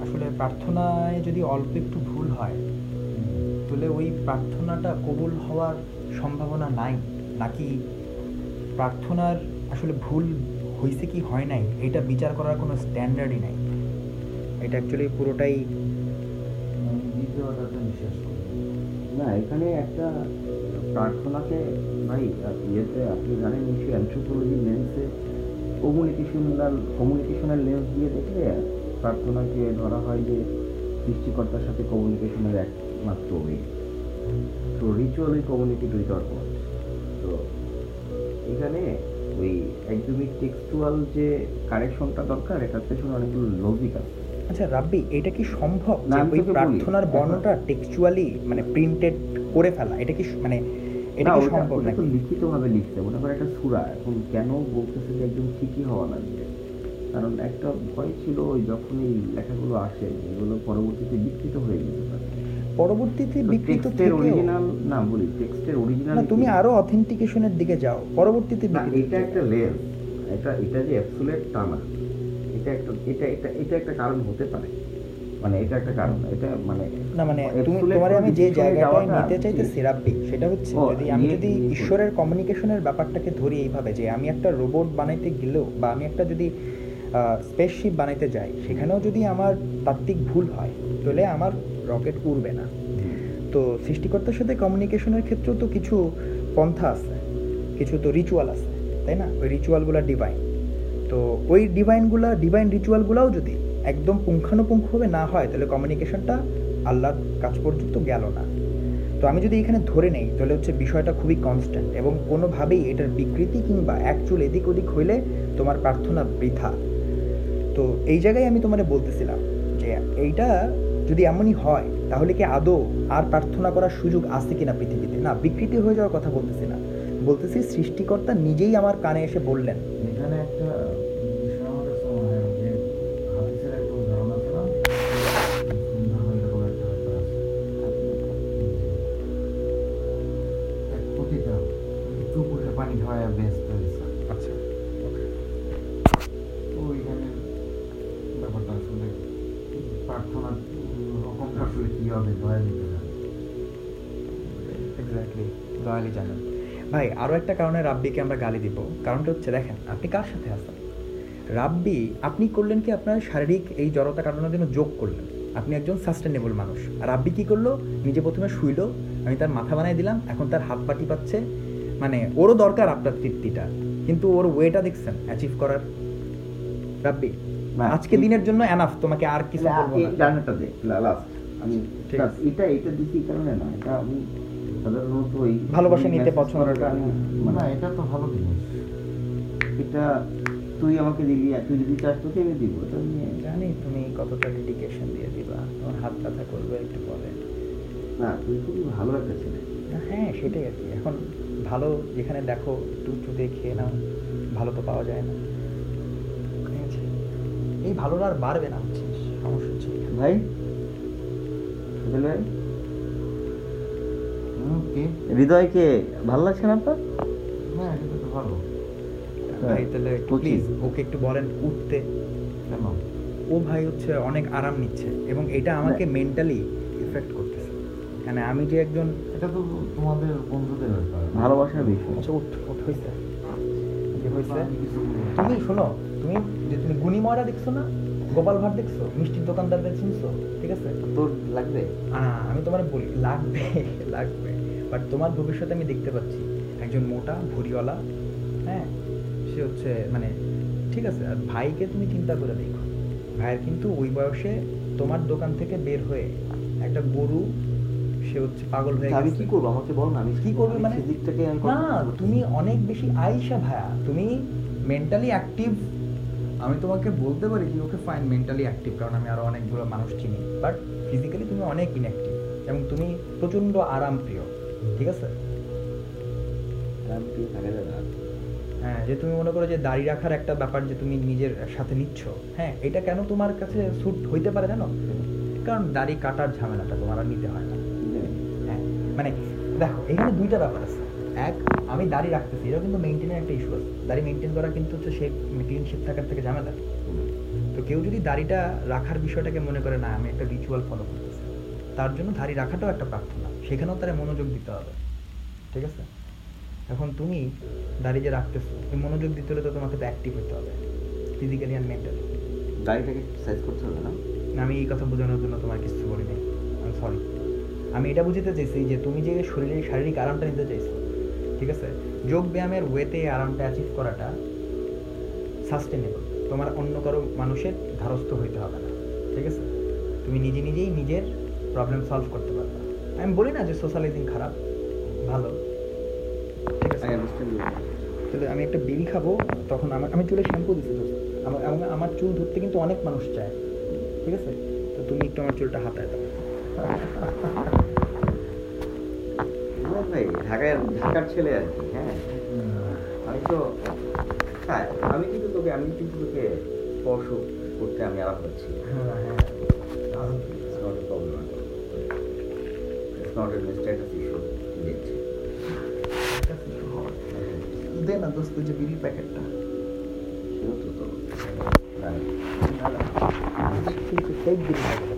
আসলে প্রার্থনায় যদি অল্প একটু ভুল হয়, তাহলে ওই প্রার্থনাটা কবুল হওয়ার সম্ভাবনা নাই। নাকি প্রার্থনার আসলে ভুল হয়েছে কি হয় নাই, এটা বিচার করার কোনো স্ট্যান্ডার্ডই নাই। এটা অ্যাকচুয়ালি পুরোটাই দ্বিতীয়টাতে বিশ্বাস না, এখানে একটা প্রার্থনাকে, ভাই ইয়েতে, আপনি জানেন নিশ্চয়ই অ্যান্থ্রোপোলজি লেন্সে কমিউনিকেশনাল কমিউনিকেশনাল লেন্স দিয়ে দেখলে প্রার্থনাকে ধরা হয় যে সৃষ্টিকর্তার সাথে কমিউনিকেশনের একমাত্র ওয়ে তো ritually communicate with our God তো এখানে ওই একদমই টেক্সচুয়াল যে কারেকশনটা দরকার এটার পেছনে অনেকগুলো লজিক আছে। আচ্ছা রাব্বি এটা কি সম্ভব না, যে ওই প্রার্থনার বর্ণটা টেক্সচুয়ালি মানে প্রিন্টেড করে ফেলা? এটা কি মানে এটা সম্ভব নাকি লিখিত ভাবে লিখছে মনে করে একটা সুরা। এখন কেন বলতেছে যে একদম ঠিকই হওয়া লাগবে? কারণ একটা ভয় ছিল ওই যখন এই লেখাগুলো আসে এগুলো পরবর্তীতে বিকৃত হয়ে যেতে পারে। পরবর্তীতে বিকৃত অরিজিনাল না বলি টেক্সটের অরিজিনাল তুমি আরও অথেন্টিকেশনের দিকে যাও। পরবর্তীতে এটা একটা লেন্স। এটা এটা যে অ্যাবসোলেট তা না এটা একটা এটা এটা এটা একটা কারণ হতে পারে। মানে এটা একটা কারণ এটা মানে না মানে তুমি তোমার আমি যে জায়গাটায় নিতে চাইতেছি রাব্বি সেটা হচ্ছে যদি আমি ইয়ে- যদি ঈশ্বরের কমিউনিকেশনের ব্যাপারটাকে ধরি এইভাবে যে আমি একটা রোবট বানাইতে গেলেও বা আমি একটা যদি স্পেসশিপ বানাইতে যাই সেখানেও যদি আমার তাত্ত্বিক ভুল হয় তাহলে আমার রকেট উড়বে না। তো সৃষ্টিকর্তার সাথে কমিউনিকেশনের ক্ষেত্রেও তো কিছু পন্থা আছে কিছু তো রিচুয়াল আছে তাই না? ওই রিচুয়ালগুলো ডিভাইন তো ওই ডিভাইনগুলা ডিভাইন রিচুয়ালগুলোও যদি একদম পুঙ্খানুপুঙ্খভাবে না হয়, তাহলে কমিউনিকেশনটা আল্লাহর কাজ পর্যন্ত গেল না। তো আমি যদি এখানে ধরে নেই, তাহলে হচ্ছে বিষয়টা খুবই কনস্ট্যান্ট এবং কোনোভাবেই এটার বিকৃতি কিংবা অ্যাকচুয়াল এদিক ওদিক হইলে তোমার প্রার্থনা বৃথা। তো এই জায়গায় আমি তোমারে বলতেছিলাম যে, এইটা যদি এমনই হয়, তাহলে কি আদৌ আর প্রার্থনা করার সুযোগ আছে কিনা পৃথিবীতে? না, বিকৃতি হয়ে যাওয়ার কথা বলতেছি না। বলতেছি সৃষ্টিকর্তা নিজেই আমার কানে এসে বললেন। এখানে একটা ব্যস্ত হয়েছে আচ্ছা তো ওইখানে ব্যাপারটা আসলে প্রার্থনার রকমটা আসলে কী হবে? দয়া নিতে এক্স্যাক্টলি দয়ালি জানেন। ভাই আরও একটা কারণে রাব্বিকে আমরা গালি দিব। কারণটা হচ্ছে দেখেন আপনি কার সাথে আছেন? রাব্বি আপনি করলেন কি আপনার শারীরিক এই জড়তা কাটানোর জন্য যোগ করলেন? আপনি একজন সাস্টেনেবল মানুষ। আর রাব্বি কি করল? নিজে প্রথমে শুইলো আমি তার মাথা বানাই দিলাম এখন তার হাত পাটি পাচ্ছে মানে ওরও দরকার আপনার তৃপ্তিটা কিন্তু ওর ওয়েটা দেখছেন অ্যাচিভ করার। রাব্বি আজকে দিনের জন্য এনাফ তোমাকে আর কিছু বলব না। দে লাস্ট আমি ঠিক আছে। এটা এটা দিছি কারণে না এটা আমি সাধারণত ওই ভালোবাসা নিতে পছন্দ মানে না এটা তো ভালো জিনিস। এটা তুই আমাকে দিলি আর তুই যদি চাস তোকে আমি দিব এটা নিয়ে। জানি তুমি কতটা ডেডিকেশন দিয়ে দিবা তোমার হাত ব্যথা করবে একটু পরে। না তুই খুবই ভালো একটা ছেলে। হ্যাঁ সেটাই আর কি এখন ভালো যেখানে দেখো একটু উঁচু দিয়ে খেয়ে নাও ভালো তো পাওয়া যায় না। ঠিক আছে? এই ভালোটা আর বাড়বে না হচ্ছে সমস্যা হচ্ছে ভাই? ভাই? ওকে হৃদয়কে ভালো লাগছে না আপনার? হ্যাঁ তো ভালো। ভাই তাহলে একটু প্লিজ ওকে একটু বলেন উঠতে। ও ভাই হচ্ছে অনেক আরাম নিচ্ছে এবং এটা আমাকে মেন্টালি এফেক্ট করতেছে মানে আমি যে একজন এটা তো তোমাদের বন্ধুদের ব্যাপার ভালোবাসার বিষয়। আচ্ছা উঠ উঠ হয়েছে যে হয়েছে আমি কিছু তুমি শোনো তুমি যে তুমি গুনি ময়রা দেখছ না? গোপাল ভাট দেখছ? মিষ্টির দোকানদারদের চিনছো? ঠিক আছে? তোর লাগবে? আহ, আমি তোমার বলি লাগবে লাগবে। বাট তোমার ভবিষ্যতে আমি দেখতে পাচ্ছি। একজন মোটা ভুরিওয়ালা হ্যাঁ? সে হচ্ছে মানে ঠিক আছে আর ভাইকে তুমি চিন্তা করে দেখো। ভাইয়ের কিন্তু ওই বয়সে তোমার দোকান থেকে বের হয়ে একটা গরু সে হচ্ছে পাগল হয়ে আমি কি করব? আমাকে বল না আমি কি করবে আমি মানে সেদিকটাকে আমি না তুমি অনেক বেশি আইসা ভাইয়া তুমি মেন্টালি অ্যাক্টিভ আমি তোমাকে বলতে পারি যে ওকে ফাইন মেন্টালি অ্যাক্টিভ কারণ আমি আরও অনেকগুলো মানুষ চিনি। বাট ফিজিক্যালি তুমি অনেক ইনঅ্যাক্টিভ এবং তুমি প্রচণ্ড আরাম প্রিয় ঠিক আছে? কি থাকা না। হ্যাঁ যে তুমি মনে করো যে দাড়ি রাখার একটা ব্যাপার যে তুমি নিজের সাথে নিচ্ছ। হ্যাঁ এটা কেন তোমার কাছে স্যুট হইতে পারে জানো? কারণ দাড়ি কাটার ঝামেলাটা তোমার আর নিতে হয় না। মানে দেখো এখানে দুইটা ব্যাপার আছে। এক আমি দাড়ি রাখতেছি এটা কিন্তু মেনটেনের একটা ইস্যু আছে। দাড়ি মেনটেন করা কিন্তু হচ্ছে শেপ ক্লিন শেপ থাকার থেকে ঝামেলা। তো কেউ যদি দাড়িটা রাখার বিষয়টাকে মনে করে না আমি একটা রিচুয়াল ফলো করতেছি তার জন্য দাড়ি রাখাটাও একটা প্রার্থনা। সেখানেও তারা মনোযোগ দিতে হবে। ঠিক আছে? এখন তুমি দাড়ি যে রাখতেছো এই মনোযোগ দিতে হলে তো তোমাকে তো অ্যাক্টিভ হতে হবে ফিজিক্যালি অ্যান্ড মেন্টালি গাড়িটাকে সাইজ করতে হবে না? আমি এই কথা বোঝানোর জন্য তোমার কিছু বলি নাই আমি সরি আমি এটা বুঝতে চাইছি যে তুমি যে শরীরের শারীরিক আরামটা নিতে চাইছো ঠিক আছে? যোগ ব্যায়ামের ওয়েতে আরামটা অ্যাচিভ করাটা সাস্টেনেবল তোমার অন্য কারও মানুষের ধারস্থ হইতে হবে না ঠিক আছে? তুমি নিজে নিজেই নিজের প্রবলেম সলভ করতে পারবে। আমি বলি না যে সোশ্যালাইজিং খারাপ ভালো ঠিক আছে? you. তাহলে আমি একটা বিড়ি খাব তখন আমার আমি চুলে শ্যাম্পু। আমার আমার- আমার চুল ধরতে কিন্তু অনেক মানুষ চায় ঠিক আছে? তো তুমি একটু আমার চুলটা হাতায় দাও। ভাই ঢাকার ঢাকার ছেলে আর কি হ্যাঁ। আমি তো হ্যাঁ আমি কিন্তু তোকে আমি কিন্তু তোকে স্পর্শ করতে আমি আরাম পাচ্ছি হ্যাঁ হ্যাঁ. দেখছি দে না দোস্ত যে বিড়ির প্যাকেটটা। সেও তো তো হ্যাঁ কিন্তু সেই বিড়ি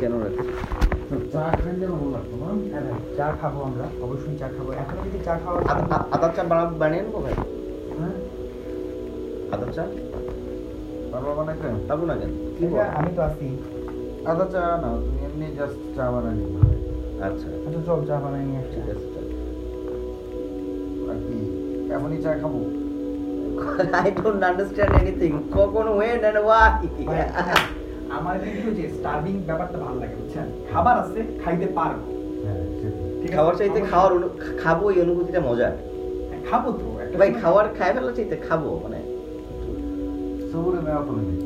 কেন চা খাব এখন যদি চা খাওয়া আদার চা বানা- বানিয়ে আদার চা বাবা বানাইতে পাবো না কেন আমি তো আছি আদা চা না তুমি এমনি জাস্ট চা বানাই আচ্ছা আচ্ছা চল চা বানাই নিয়ে ঠিক আছে আর কি এমনই চা খাব। I don't understand anything. কখন when and why? আমার কিন্তু যে স্টার্ভিং ব্যাপারটা ভালো লাগে বুঝছেন? খাবার আছে খাইতে পারব। হ্যাঁ? খাওয়ার চাইতে খাওয়ার খাব এই অনুভূতিটা মজার। হ্যাঁ, খাব তো একটা ভাই খাওয়ার খাই ফেলার চাইতে খাব মানে। সবুরে মেয়া দিই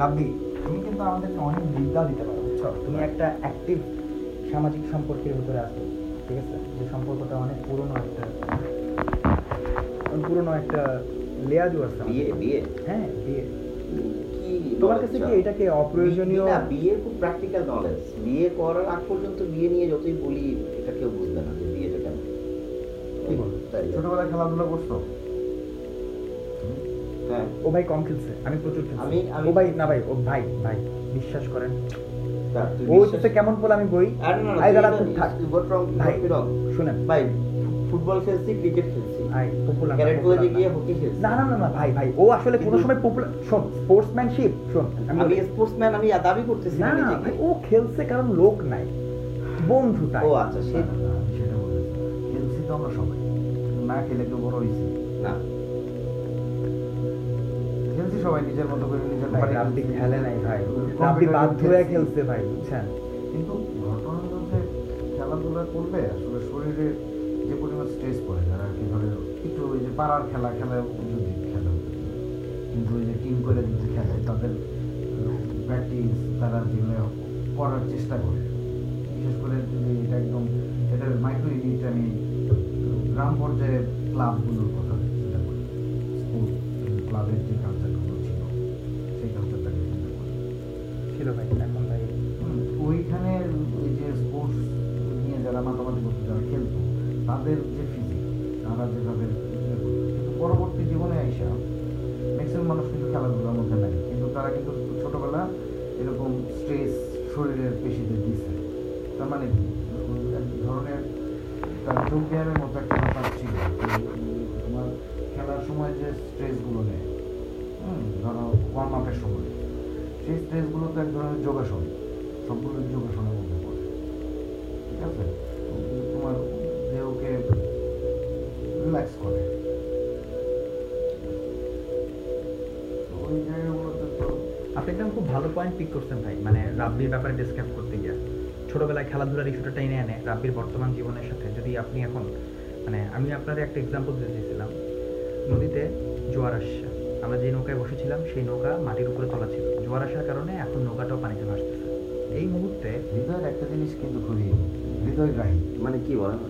রাব্বি তুমি কিন্তু আমাদেরকে অনেক বিদ্যা দিতে পারো বুঝছ? তুমি একটা অ্যাক্টিভ সামাজিক সম্পর্কের ভিতরে আছো। ঠিক আছে? যে সম্পর্কটা অনেক পুরনো একটা পুরনো একটা লেয়াজও আছে বিয়ে বিয়ে? হ্যাঁ বিয়ে। কি তোমার কাছে কি এটাকে অপ্রয়োজনীয়? না বিয়ে খুব প্র্যাকটিক্যাল নলেজ বিয়ে করার আগ পর্যন্ত বিয়ে নিয়ে যতই বলি এটা কেউ বুঝবে না যে বিয়েটা কেন কি বল? তাই ছোটবেলায় খেলাধুলা করছ? হ্যাঁ। ও ভাই কম খেলছে আমি প্রচুর খেলছি। আমি- আমি- ও ভাই না ভাই ও ভাই ভাই বিশ্বাস করেন। ও হচ্ছে কেমন বলে আমি বই? আই দাঁড়া থাক. শুনেন। ভাই ফুটবল খেলছি ক্রিকেট খেলছি। ভাই পপুলার ক্যারেট কলেজে গিয়ে হকি খেলছি। না না না ভাই ভাই ও আসলে কোনো সময় পপুলার শোন স্পোর্টসম্যানশিপ শোন আমি স্পোর্টসম্যান আমি দাবি করতেছি না না ও খেলছে কারণ লোক নাই বন্ধু তাই। ও আচ্ছা সেটা বলতেছি খেলছি তো আমরা সবাই। না খেলে কেউ বড় না। খেলছি সবাই নিজের মতো করে নিজের ভাই, রাব্বি খেলে নাই ভাই। রাব্বি বাধ্য হয়ে খেলছি। ভাই বুঝছেন? কিন্তু ঘটনা হলো যে খেলাধুলা করলে আসলে শরীরে যে পরিমাণ স্ট্রেস পড়ে যারা আর কি ধরে একটু ওই যে পাড়ার খেলা খেলা যদি খেলে। কিন্তু ওই যে টিম করে যদি খেলে তাদের প্র্যাকটিস তারা যেগুলো করার চেষ্টা করে। বিশেষ করে যদি এটা একদম এটার মাইক্রো ইউনিট আমি গ্রাম পর্যায়ে ক্লাবগুলোর কথা চিন্তা করি। স্পোর্টস ক্লাবের যে কালচারগুলো ছিল ভাই, এখন ভাই ওইখানে ওই যে স্পোর্টস নিয়ে যারা মাতামাতি করতো, যারা খেলতো, তাদের যে ফিজিক তারা যেভাবে ইয়ে কিন্তু পরবর্তী জীবনে আইসা ম্যাক্সিমাম মানুষ কিন্তু খেলাধুলার মধ্যে নাই। কিন্তু তারা কিন্তু ছোটবেলা এরকম স্ট্রেস শরীরের পেশিতে দিছে তার মানে কি এক ধরনের তার যোগ ব্যায়ামের মতো একটা ব্যাপার ছিল। তোমার খেলার সময় যে স্ট্রেসগুলো নেয় ধরো ওয়ার্ম আপের সময়। সেই স্ট্রেসগুলো তো এক ধরনের যোগাসন সবগুলো যোগাসনের মধ্যে পড়ে। ঠিক আছে? তোমার দেহকে রিল্যাক্স করে। আপনি একদম খুব ভালো পয়েন্ট পিক করছেন ভাই মানে রাব্বির ব্যাপারে ডিসক্রাইব করতে গিয়ে। ছোটবেলায় খেলাধুলার ইস্যুটা টেনে আনে রাব্বির বর্তমান জীবনের সাথে। যদি আপনি এখন মানে আমি আপনার একটা এক্সাম্পল দিতে চেয়েছিলাম নদীতে জোয়ার আসছে। আমরা যে নৌকায় বসেছিলাম, সেই নৌকা মাটির উপরে তোলা ছিল। জোয়ার আসার কারণে এখন নৌকাটাও পানিতে ভাসতেছে এই মুহূর্তে হৃদয়ের একটা জিনিস কিন্তু খুবই হৃদয়গ্রাহী মানে কি বলেন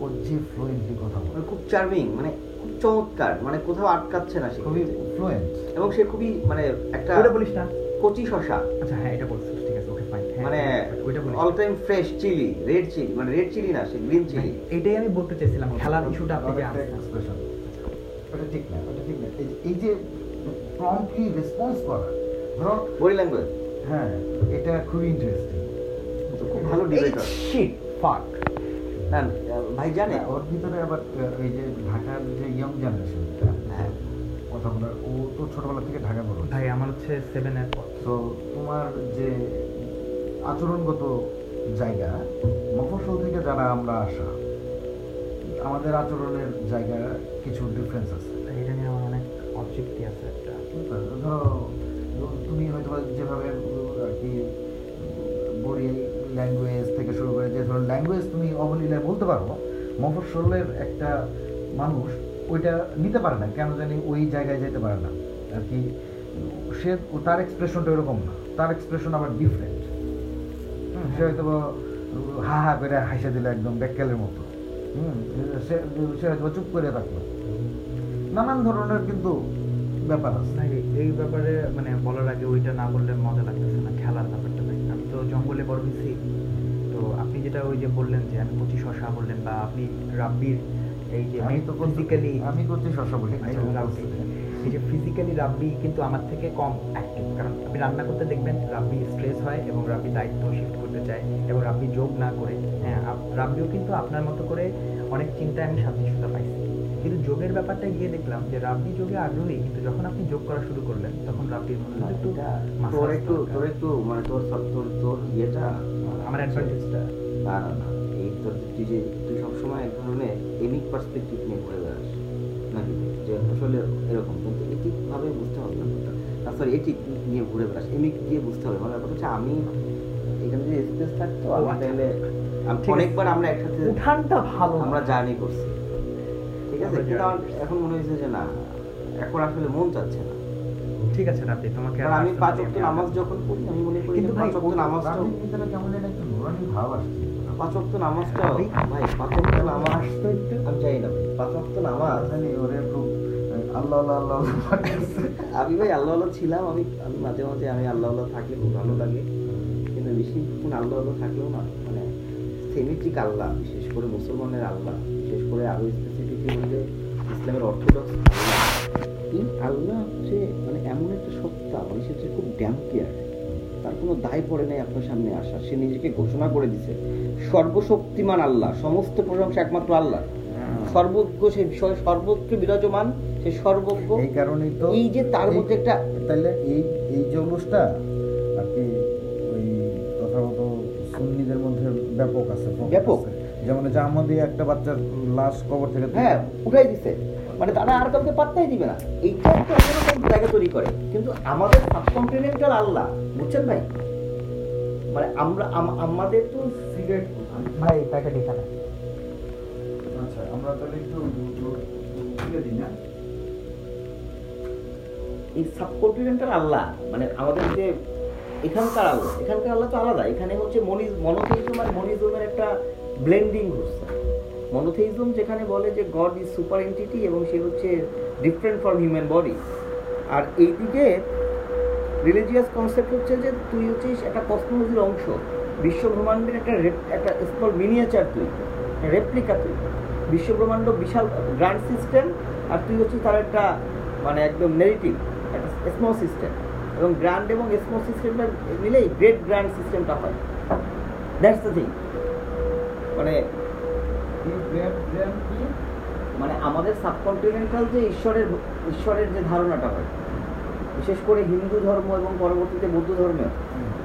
ওর যে ফ্লুয়েন্টলি কথা বলে মানে খুব চার্মিং মানে খুব চমৎকার মানে কোথাও আটকাচ্ছে না সে খুবই। ফ্লুয়েন্ট এবং সে খুবই মানে একটা ওইটা বলিস না কচি শশা আচ্ছা হ্যাঁ এটা বলছিস ঠিক আছে ওকে ফাইন মানে ওইটা বলিস all time fresh chilli red chilli মানে রেড চিলি না সে গ্রিন চিলি এটাই আমি বলতে চাইছিলাম খেলার ইস্যুটা আপনি যে expression। ওটা ঠিক না ওটা ঠিক না এই- যে প্রম্পটলি রেসপন্স করা বডি ল্যাঙ্গুয়েজ হ্যাঁ এটা খুবই ইন্টারেস্টিং খুব ভালো ডিবেটর শিট ফাক না ভাই জানে? ওর ভিতরে আবার এই যে ঢাকার যে ইয়ং জেনারেশনটা হ্যাঁ। কথা বলার ও তো ছোটবেলা থেকে ঢাকা বড় ভাই আমার হচ্ছে সেভেনের পর। তো তোমার যে আচরণগত জায়গা মফস্বল থেকে যারা আমরা আসা আমাদের আচরণের জায়গা কিছু ডিফারেন্স আছে। এটা নিয়ে আমার অনেক অবজেক্টই আছে একটা। ধরো তুমি হয়তো যেভাবে আর কি, বড়ি ল্যাঙ্গুয়েজ থেকে শুরু করে যে ধরনের ল্যাঙ্গুয়েজ তুমি অবলীলায় বলতে পারো, মফস্বলের একটা মানুষ ওইটা নিতে পারে না, কেন জানি ওই জায়গায় যেতে পারে না। আর কি, সে তার এক্সপ্রেশনটা এরকম না, তার এক্সপ্রেশন আবার ডিফারেন্ট সে হয়তো হা হা করে হাসে দিল একদম ব্যাককেলের মতো। হুম, সে সে হয়তো চুপ করে থাকল। নানান ধরনের কিন্তু ব্যাপার আছে। এই ব্যাপারে মানে বলার আগে ওইটা না বললে মজা লাগতেছে না খেলার ব্যাপারটা ভাই আমি তো জঙ্গলে বড় হয়েছি। তো আপনি যেটা ওই যে বললেন যে আমি কচি শশা বললেন বা আপনি রাব্বির এই যে আমি তো ফিজিক্যালি আমি করছি শশা বলি বলছে। এই যে ফিজিক্যালি রাব্বি কিন্তু আমার থেকে কম অ্যাক্টিভ কারণ আপনি রান্না করতে দেখবেন রাব্বি স্ট্রেস হয় এবং রাব্বি দায়িত্ব শিফট করতে চায় এবং রাব্বি যোগ না করে। হ্যাঁ রাব্বিও কিন্তু আপনার মতো করে অনেক চিন্তায় আমি সাদৃশ্যতা পাইছি। কিন্তু যোগের ব্যাপারটা গিয়ে দেখলাম যে রাব্বি যোগে আগ্রহী কিন্তু যখন আপনি যোগ করা শুরু করলেন তখন রাব্বির মনে হলো একটু তোর একটু তোর একটু মানে তোর সব তোর তোর ইয়েটা আমার অ্যাডভান্টেজটা না না না এই তোর তুই যে তুই সবসময় এক ধরনের এমিক পার্সপেক্টিভ নিয়ে ঘুরে বেড়াস নাকি? যে আসলে এরকম কিন্তু এটিক ভাবে বুঝতে হবে না সরি এটিক নিয়ে ঘুরে বেড়াস এমিক দিয়ে বুঝতে হবে মানে ব্যাপার হচ্ছে আমি এখানে যদি স্পেস থাকতো ও, আমি আচ্ছা। তাহলে। অনেকবার আমরা একসাথে উঠানটা ভালো আমরা জার্নি করছি। ঠিক আছে কিন্তু এখন মনে হয়েছে যে না এখন আসলে মন চাচ্ছে না। ঠিক আছে রাব্বি তোমাকে আর আমি পাঁচ ওয়াক্ত নামাজ যখন পড়ি আমি মনে করি কিন্তু পাঁচ ওয়াক্ত নামাজটা ভিতরে কেমন একটা নুরানি ভাব আসছে। পাঁচ ওয়াক্ত নামাজটা ভাই পাঁচ ওয়াক্ত নামাজ আসতো একটু? আমি জানি না পাঁচ ওয়াক্ত নামাজ? জানি ওরে খুব আল্লাহ আল্লাহ আমি ভাই আল্লাহ আল্লাহ ছিলাম আমি আমি মাঝে মাঝে আমি আল্লাহ আল্লাহ থাকলে খুব ভালো লাগে। কিন্তু বেশিক্ষণ আল্লাহ আল্লাহ থাকলেও না মানে সেমিটিক আল্লাহ বিশেষ করে মুসলমানের আল্লাহ বিশেষ করে আরও বললে ইসলামের অর্থোডক্স আল্লাহ। আল্লাহ হচ্ছে মানে এমন একটা সত্তা মানুষের যে খুব ড্যাম কেয়ার তার কোনো দায় পড়ে নাই আপনার সামনে আসা। সে নিজেকে ঘোষণা করে দিছে সর্বশক্তিমান আল্লাহ সমস্ত প্রশংসা একমাত্র আল্লাহ। সর্বজ্ঞ সে স- সর্বত্র বিরাজমান সে সর্বজ্ঞ। এই কারণেই তো এই যে তার মধ্যে একটা তাহলে এই এই জৌলুসটা আর কি ওই তথাগত সুন্নিদের মধ্যে ব্যাপক আছে ব্যাপক। যেমন যে একটা বাচ্চার লাশ কবর থেকে হ্যাঁ উঠাই দিছে। মানে তারা আর কাউকে পাত্তাই দিবে না। এইটা একটা অন্যরকম জায়গা তৈরি করে। কিন্তু আমাদের সাবকন্টিনেন্টাল আল্লাহ বুঝছেন ভাই? মানে আমরা আম- আমাদের তো সিগারেট ভাই প্যাকেট এখানে। আচ্ছা আমরা তাহলে একটু তুলে দিই না? এই সাবকন্টিনেন্টাল আল্লাহ মানে আমাদের যে এখানকার আল্লাহ এখানকার আল্লাহ তো আলাদা। এখানে হচ্ছে মনিজ মনোথেইজম আর মনিজমের একটা ব্লেন্ডিং ঘটছে মনোথেইজম যেখানে বলে যে গড ইজ সুপার এন্টিটি এবং সে হচ্ছে ডিফারেন্ট ফ্রম হিউম্যান বডি। আর এইদিকে রিলিজিয়াস কনসেপ্ট হচ্ছে যে তুই হচ্ছিস একটা কসমোলজির অংশ। বিশ্ব ব্রহ্মাণ্ডের একটা একটা স্মল মিনিয়েচার তুই রেপ্লিকা তুই। বিশ্ব ব্রহ্মাণ্ড বিশাল গ্র্যান্ড সিস্টেম আর তুই হচ্ছিস তার একটা মানে একদম নেগেটিভ একটা স্মল সিস্টেম এবং গ্র্যান্ড এবং স্মল সিস্টেমটা মিলেই গ্রেট গ্র্যান্ড সিস্টেমটা হয়। দ্যাটস দ্য থিং মানে মানে আমাদের সাবকন্টিনেন্টাল যে ঈশ্বরের ঈশ্বরের যে ধারণাটা হয় বিশেষ করে হিন্দু ধর্ম এবং পরবর্তীতে বৌদ্ধ ধর্মে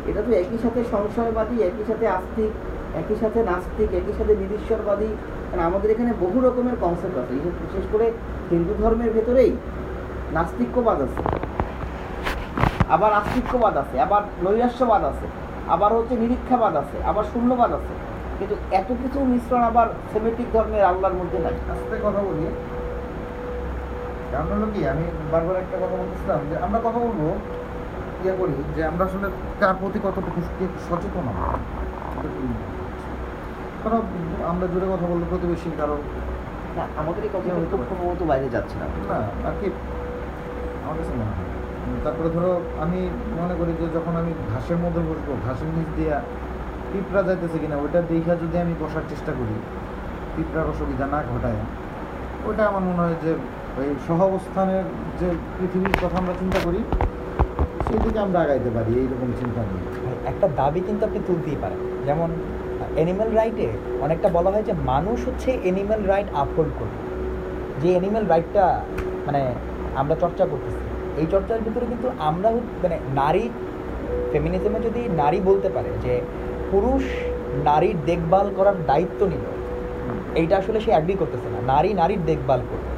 এটা তো একই সাথে সংশয়বাদী একই সাথে আস্তিক একই সাথে নাস্তিক একই সাথে নিরীশ্বরবাদী মানে আমাদের এখানে বহু রকমের কনসেপ্ট আছে। বিশেষ- বিশেষ করে হিন্দু ধর্মের ভেতরেই নাস্তিক্যবাদ আছে আবার আস্তিক্যবাদ আছে আবার নৈরাশ্যবাদ আছে আবার হচ্ছে নিরীক্ষাবাদ আছে আবার শূন্যবাদ আছে। কিন্তু এত কিছু মিশ্রণ আবার সেমেটিক ধর্মের আল্লাহর মধ্যে নাই। আস্তে কথা বলি। কারণ হলো কি? আমি বারবার একটা কথা বলতেছিলাম যে আমরা কথা বলব ইয়ে করি যে আমরা আসলে কার প্রতি কতটুকু সচেতন আমরা? ধরো আমরা জোরে কথা বলব প্রতিবেশীর কারণ না আমাদের এই কথা খুব সম্ভবত বাইরে যাচ্ছে না। না আর কি? আমার কাছে মনে হয়। তারপরে ধরো আমি মনে করি যে যখন আমি ঘাসের মধ্যে বসবো ঘাসের নিচ দিয়া পিঁপড়া যাইতেছে কিনা, ওইটা দেখা যদি আমি বসার চেষ্টা করি, পিঁপড়ার অসুবিধা না ঘটায়, ওইটা আমার মনে হয় যে, ওই সহাবস্থানের যে পৃথিবীর কথা আমরা চিন্তা করি সেই দিকে আমরা আগাইতে পারি, এইরকম চিন্তা নিয়ে একটা দাবি কিন্তু আপনি তুলতেই পারেন। যেমন অ্যানিম্যাল রাইটে অনেকটা বলা হয় যে, মানুষ হচ্ছে অ্যানিম্যাল রাইট আপহোল্ড করবে যে অ্যানিম্যাল রাইটটা মানে আমরা চর্চা করতেছি, এই চর্চার ভিতরে কিন্তু আমরা মানে নারী ফেমিনিজমে যদি নারী বলতে পারে যে পুরুষ নারীর দেখভাল করার দায়িত্ব নিল। এইটা আসলে সে অ্যাগ্রি করতেছে না। নারী নারীর দেখভাল করবে।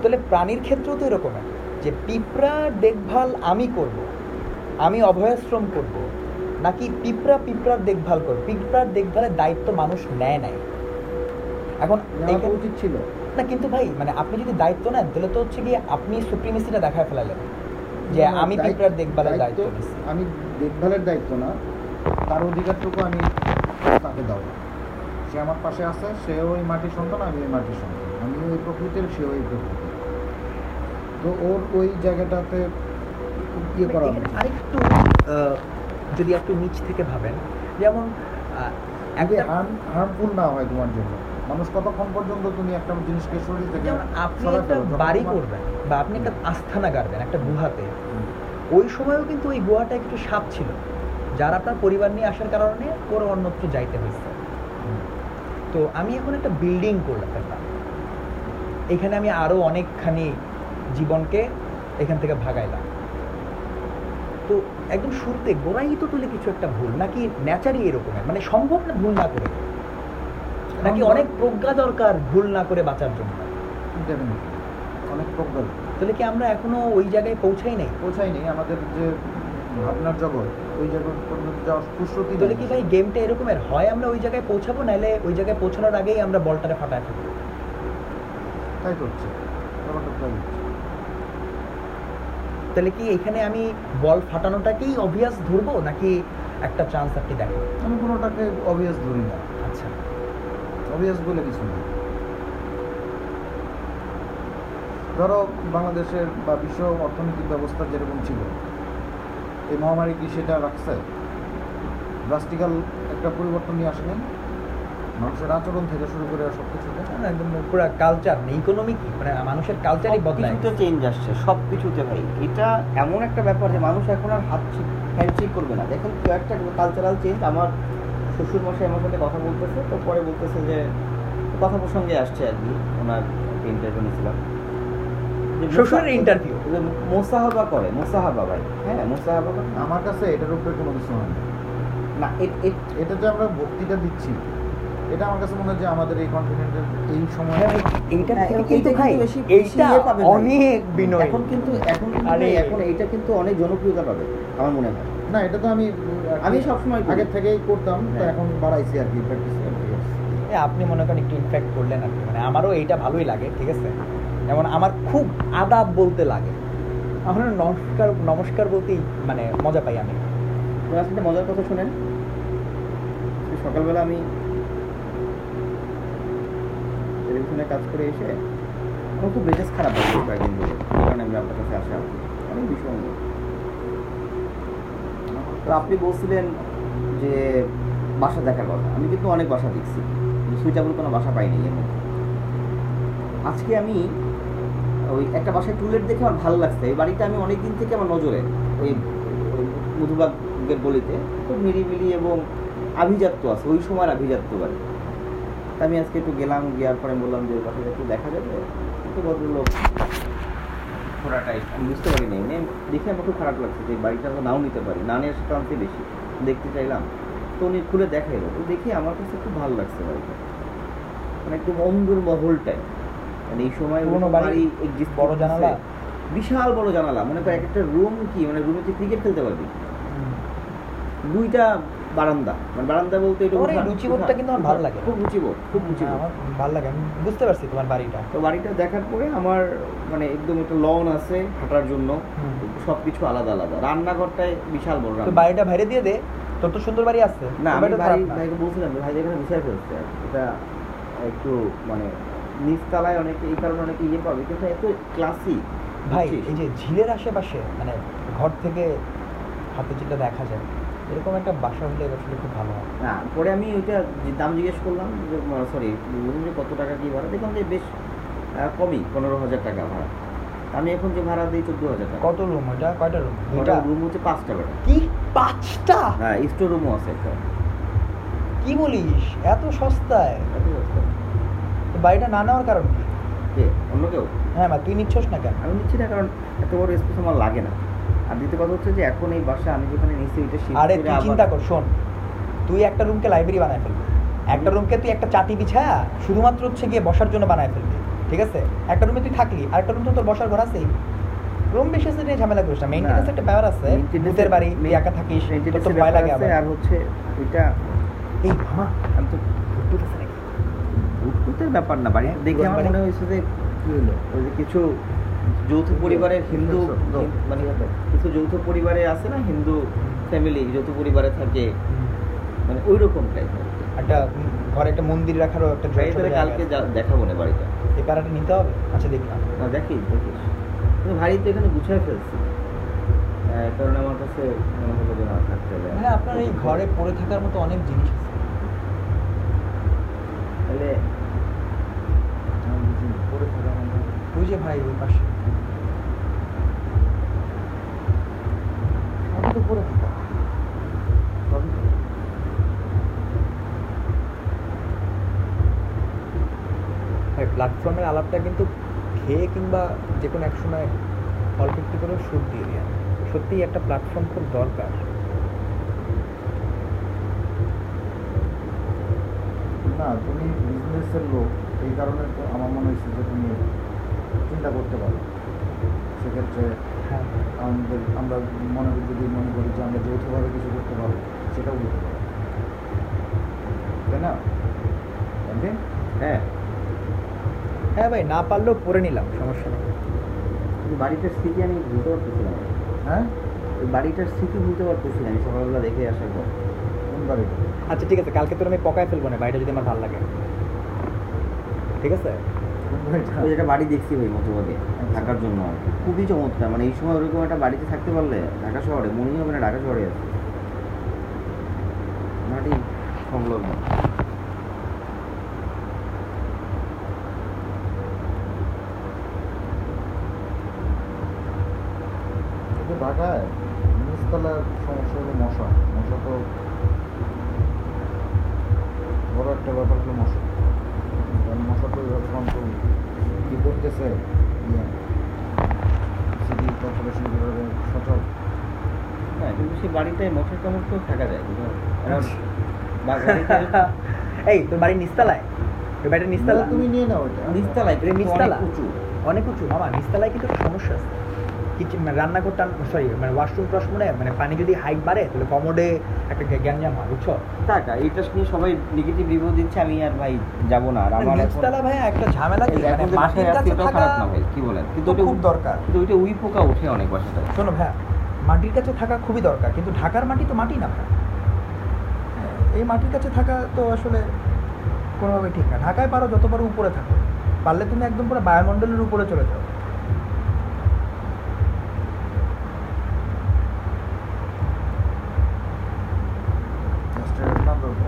তাহলে প্রাণীর ক্ষেত্রেও তো এরকমের যে পিঁপড়ার দেখভাল আমি করব আমি অভয়াশ্রম করব নাকি পিঁপড়া পিঁপড়ার দেখভাল করবে? পিঁপড়ার দেখভালের দায়িত্ব মানুষ নেয় নাই। এখন উচিত ছিল। না কিন্তু ভাই মানে আপনি যদি দায়িত্ব নেন তাহলে তো হচ্ছে গিয়ে আপনি সুপ্রিমেসিটা দেখায় ফেলালেন যে আমি পিঁপড়ার দেখভালের দায়িত্ব আমি দেখভালের দায়িত্ব না। তার অধিকারটুকু আমি তাকে দাও। সে আমার পাশে আছে সেও ওই মাটির সন্তান আমি ওই মাটির সন্তান। আমি ওই প্রকৃতির সেও ওই প্রকৃতির। তো ওর ওই জায়গাটাতে ইয়ে করা। আরেকটু যদি একটু নিচ থেকে ভাবেন যেমন আগে হার্ম হার্মফুল না হয় তোমার জন্য মানুষ কতক্ষণ পর্যন্ত তুমি একটা জিনিসকে শরীর থেকে আপনি একটা? বাড়ি করবেন বা আপনি একটা আস্থানা গাড়বেন একটা গুহাতে ওই সময়ও কিন্তু ওই গুহাটা একটু সাপ ছিল। যার আপনার পরিবার নিয়ে আসার কারণে ওর অন্যত্র যাইতে হয়েছে তো আমি এখন একটা বিল্ডিং করলাম ফেললাম এখানে আমি আরও অনেকখানি জীবনকে এখান থেকে ভাগাইলাম। তো একদম শুরুতে গোড়াই তো তুলে কিছু একটা ভুল নাকি ন্যাচারই এরকমের মানে সম্ভব না ভুল না করে? নাকি অনেক প্রজ্ঞা দরকার ভুল না করে বাঁচার জন্য. অনেক প্রজ্ঞা তাহলে কি আমরা এখনও ওই জায়গায় পৌঁছাই নাই? পৌঁছায়নি আমাদের যে ভাবনার জগৎ ওই জায়গা পর্যন্ত যাওয়ার ফুসরতি তাহলে কি ভাই গেমটা এরকমের হয় আমরা ওই জায়গায় পৌঁছাবো নাহলে ওই জায়গায় পৌঁছানোর আগেই আমরা বলটারে ফাটায় ফেলব? তাই তো হচ্ছে ব্যাপারটা তাই তাহলে কি এখানে আমি বল ফাটানোটাকেই অভিয়াস ধরবো নাকি একটা চান্স আপনি দেখেন? আমি কোনোটাকে অবভিয়াস ধরি না। আচ্ছা। অবভিয়াস বলে কিছু না ধরো বাংলাদেশের বা বিশ্ব অর্থনৈতিক ব্যবস্থা যেরকম ছিল এই মহামারী কি সেটা রাখছে? ড্রাস্টিক্যাল একটা পরিবর্তন নিয়ে আসেনি মানুষের আচরণ থেকে শুরু করে সব কিছুতে না, একদম পুরো কালচার ইকোনমিক মানে মানুষের কালচারই বদলায় কিছুতে চেঞ্জ আসছে সব কিছুতে ভাই। এটা এমন একটা ব্যাপার যে মানুষ এখন আর হাত হ্যান্ডশেক করবে না। দেখেন কেউ একটা কালচারাল চেঞ্জ আমার শ্বশুর মশাই আমার সাথে কথা বলতেছে তো পরে বলতেছে যে কথা প্রসঙ্গে আসছে আর কি ওনার ইন্টারভিউ নিয়েছিলাম। যে শ্বশুরের? যে মোসাহাবা করে মোসাহাবা ভাই হ্যাঁ মোসাহাবা করে আমার কাছে এটার উপরে কোনো কিছু হয় না এটা যে আমরা ভক্তিটা দিচ্ছি এটা আমার কাছে মনে হয় যে আমাদের এই কন্টিনেন্টের এই সময় এইটা না, থেকে এইটা কিন্তু ভাই বেশি- বেশি এইটা পাবে ভাই। অনেক বিনয় এখন কিন্তু এখন আরে। এখন এইটা কিন্তু অনেক জনপ্রিয়তা পাবে আমার মনে হয় না এটা তো আমি আমি সবসময়। আগে থেকেই করতাম তো হ্যাঁ। এখন বাড়াইছি আর কি প্র্যাকটিস আপনি মনে করেন একটু ইনফ্যাক্ট করলেন আর কি মানে আমারও এইটা ভালোই লাগে ঠিক আছে যেমন আমার খুব আদাব বলতে লাগে। আমার নমস্কার নমস্কার বলতেই মানে মজা পাই আমি। সাথে মজার কথা শুনেন সকালবেলা আমি টেলিভিশনে কাজ করে এসে আমার খুব মেজাজ খারাপ হয়েছে কয়েকদিন ধরে কারণে আমি আপনার কাছে আসা অনেক নিয়ে তো আপনি বলছিলেন যে বাসা দেখার কথা। আমি কিন্তু অনেক বাসা দেখছি। সুইটেবল কোনো বাসা পাইনি এখন আজকে আমি ওই একটা বাসায় টুলেট দেখে আমার ভালো লাগছে। এই বাড়িটা আমি অনেক দিন থেকে আমার নজরে, ওই মধুবাগের বলিতে খুব নিরিবিলি এবং আভিজাত্য আছে, ওই সময়ের আভিজাত্য বাড়ি। আমি আজকে একটু গেলাম গিয়ার পরে বললাম যে বাসাটা একটু দেখা যাবে। একটু ভদ্রলোক ঘোরাটাই আমি বুঝতে পারি নাই দেখে আমার খুব খারাপ লাগছে যে বাড়িটা তো নাও নিতে পারি না নেওয়ার ক্রান্তি বেশি, দেখতে চাইলাম। তো উনি খুলে দেখাইলো দেখে আমার কাছে খুব ভালো লাগছে বাড়িটা। মানে একটু অন্দর মহলটাই মানে এই সময় ওরকম বাড়ি, exist বড় জানালা? বিশাল বড় জানালা। মনে কর এক একটা রুম কি? মানে রুমে তুই ক্রিকেট খেলতে পারবি। দুইটা বারান্দা। মানে বারান্দা বলতে এটা উঠান- রুচিবোধটা কিন্তু আমার ভালো লাগে। খুব রুচিবোধ খুব হ্যাঁ, রুচিবোধ আমার ভালো লাগে। আমি বুঝতে পারছি তোমার বাড়িটা। তো বাড়িটা দেখার পরে আমার মানে একদম একটা লন আছে হাঁটার জন্য। সবকিছু আলাদা আলাদা। রান্নাঘরটায় বিশাল বড় তো বাড়িটা বাইরে দিয়ে দে। তত সুন্দর বাড়ি আছে। না আমি ভাই ভাইকে বলছিলাম ভাই এখানে বিষয় ফেলছে এটা একটু মানে নিচতলায় অনেকে এই কারণে অনেকে ইয়ে পাবে কিন্তু এত ক্লাসি ভাই এই যে ঝিলের আশেপাশে মানে ঘর থেকে হাতে যেটা দেখা যায় এরকম একটা বাসা হলে আসলে খুব ভালো হয়। না পরে আমি ওইটা যে দাম জিজ্ঞেস করলাম যে সরি যে কত টাকা কি ভাড়া? দেখলাম যে বেশ কমই পনেরো হাজার টাকা ভাড়া। আমি এখন যে ভাড়া দিই চোদ্দ হাজার টাকা। কত রুম ওইটা? কয়টা রুম দুইটা? রুম হচ্ছে পাঁচটা বেড়া কি পাঁচটা? হ্যাঁ স্টোর রুমও আছে একটা। কি বলিস? এত সস্তায়। এত সস্তা। বাড়িটা না নেওয়ার কারণ কি? অন্য কেউ? হ্যাঁ মা তুই নিচ্ছস না কেন? আমি নিচ্ছি না কারণ এত বড় স্পেস আমার লাগে না। আর দ্বিতীয় কথা হচ্ছে যে এখন এই বাসা আমি যেখানে নিচ্ছি shift আরে তুই চিন্তা কর শোন। তুই একটা রুমকে লাইব্রেরি বানায় ফেলবি। একটা রুমকে তুই একটা চাটি বিছায়া শুধুমাত্র হচ্ছে গিয়ে বসার জন্য বানায় ফেলবি। ঠিক আছে? একটা রুমে তুই থাকলি আর একটা রুম তো তোর বসার ঘর আছেই। রুম বিশেষ নিয়ে ঝামেলা করিস না। মেইনটেনেন্স একটা ব্যাপার আছে। ভূতের বাড়ি তুই একা থাকিস তোর ভয় লাগে আর হচ্ছে ওইটা এই মামা আমি তো ভূতের ব্যাপার না বাড়ি হ্যাঁ, দেখে আমার মনে হয়েছে যে কি হলো? ওই যে কিছু যৌথ পরিবারের হিন্দু মানে কিছু যৌথ পরিবারে আছে না হিন্দু ফ্যামিলি যৌথ পরিবারে থাকে? মানে ওই রকম টাইপ একটা ঘরে একটা মন্দির রাখারও একটা কালকে দেখাবো না বাড়িটা এই প্যারাটা নিতে হবে? আচ্ছা দেখলাম না দেখিস দেখিস কিন্তু ভারী তো এখানে গুছিয়ে ফেলছি। কারণ আমার কাছে মনে হলো যে না থাকতে হবে। মানে আপনার এই ঘরে পড়ে থাকার মতো অনেক জিনিস আছে। তাহলে আমি বুঝি পড়ে থাকা মানে ওই যে ভাই ওই পাশে প্ল্যাটফর্মের আলাপটা কিন্তু খেয়ে কিংবা যে কোনো এক সময় অল্প একটু করে সুদ দিয়ে দেওয়া সত্যিই একটা প্ল্যাটফর্ম খুব দরকার। না, তুমি বিজনেসের লোক, এই কারণে তো আমার মনে হয়েছে যে তুমি চিন্তা করতে পারো সেক্ষেত্রে হ্যাঁ। আমাদের আমরা মনে করি যদি মনে করি যে আমরা যৌথভাবে কিছু করতে পারব সেটাও করতে পারব। তাই না? তাই হ্যাঁ। হ্যাঁ ভাই না পারলেও পড়ে নিলাম সমস্যা নেই। কিন্তু বাড়িটার স্মৃতি আমি ভুলতে পারতেছিলাম না। হ্যাঁ? ওই বাড়িটার স্মৃতি ভুলতে পারতেছি না আমি সকালবেলা দেখে আসার পর। কোন বাড়িটা? আচ্ছা ঠিক আছে কালকে তোর আমি পকায় ফেলব না বাড়িটা যদি আমার ভালো লাগে। ঠিক আছে? ওই একটা বাড়ি দেখছি ভাই মধ্যভাগে থাকার জন্য। খুবই চমৎকার মানে এই সময় ওরকম একটা বাড়িতে থাকতে পারলে ঢাকা শহরে মনেই হবে না ঢাকা শহরে আছে। মাটি, সংলগ্ন কিন্তু ঢাকায় নিচতলার সমস্যা হলো মশা মশা তো বড় একটা ব্যাপার হলো মশা কারণ মশা তো এবার কন্ট্রোল কী করতেছে ইয়ে সিটি কর্পোরেশন যেভাবে সচল হ্যাঁ কিন্তু সেই থাকা যায় বাড়িতে- এই তোর বাড়ির নিস্তালায়? তোর বাড়ির নিস্তালা? তুমি নিয়ে নাও এটা এটা কিন্তু উঁচু অনেক উঁচু। মামা নিচতলায় কিন্তু সমস্যা আছে। কিচেন মানে টান সরি মানে ওয়াশরুম টশরুমে মানে পানি যদি হাইট বাড়ে তাহলে কমোডে একটা গ্যা- গ্যাঞ্জাম হয় বুঝছ? থাক এইটা নিয়ে সবাই নেগেটিভ রিভিউ দিচ্ছে আমি আর ভাই যাব না। আর আমার নিচতলা ভাই একটা ঝামেলা কি? মানে মাটির কাছে থাকা ভাই কি বলেন? কিন্তু ওটা খুব দরকার। কিন্তু ওইটা উই পোকা ওঠে অনেক বাসাটায়। শোনো ভাইয়া মাটির কাছে থাকা খুবই দরকার, কিন্তু ঢাকার মাটি তো মাটি না এই মাটির কাছে থাকা তো আসলে কোনোভাবে ঠিক না। ঢাকায় পারো যত পারো উপরে থাকো। পারলে তুমি একদম পুরো বায়ুমণ্ডলের উপরে চলে যাও রেস্টুরেন্টের নাম বলব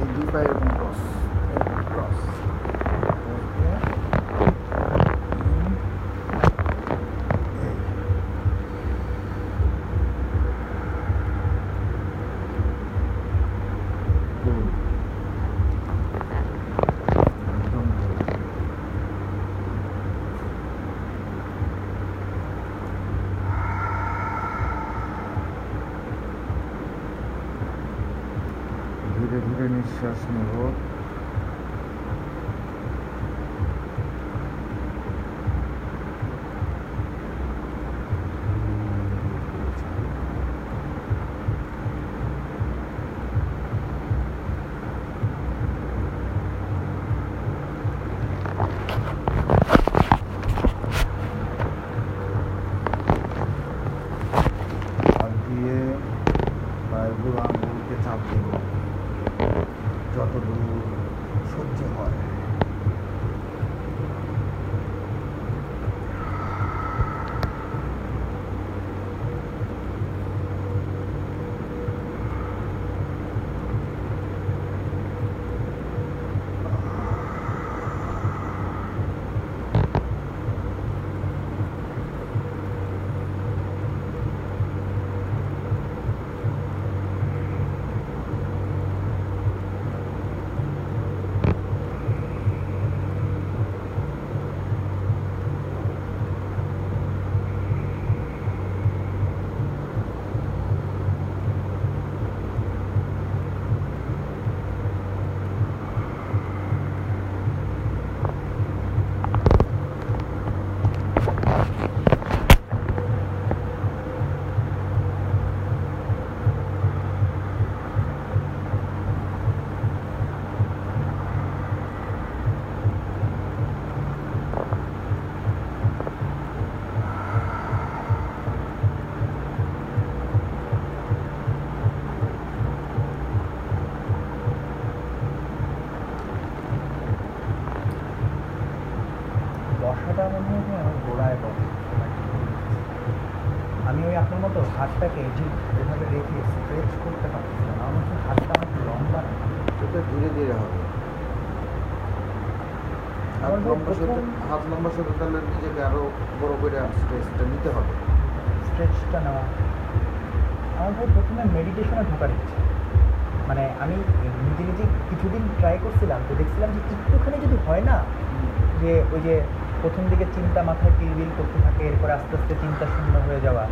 এই দুই পায়ে এরকম ক্রস ক্রস একদম ধীরে ধীরে নিঃশ্বাস নেব ওই যে প্রথম দিকে চিন্তা মাথায় কিলবিল করতে থাকে এরপরে আস্তে আস্তে চিন্তা শূন্য হয়ে যাওয়া।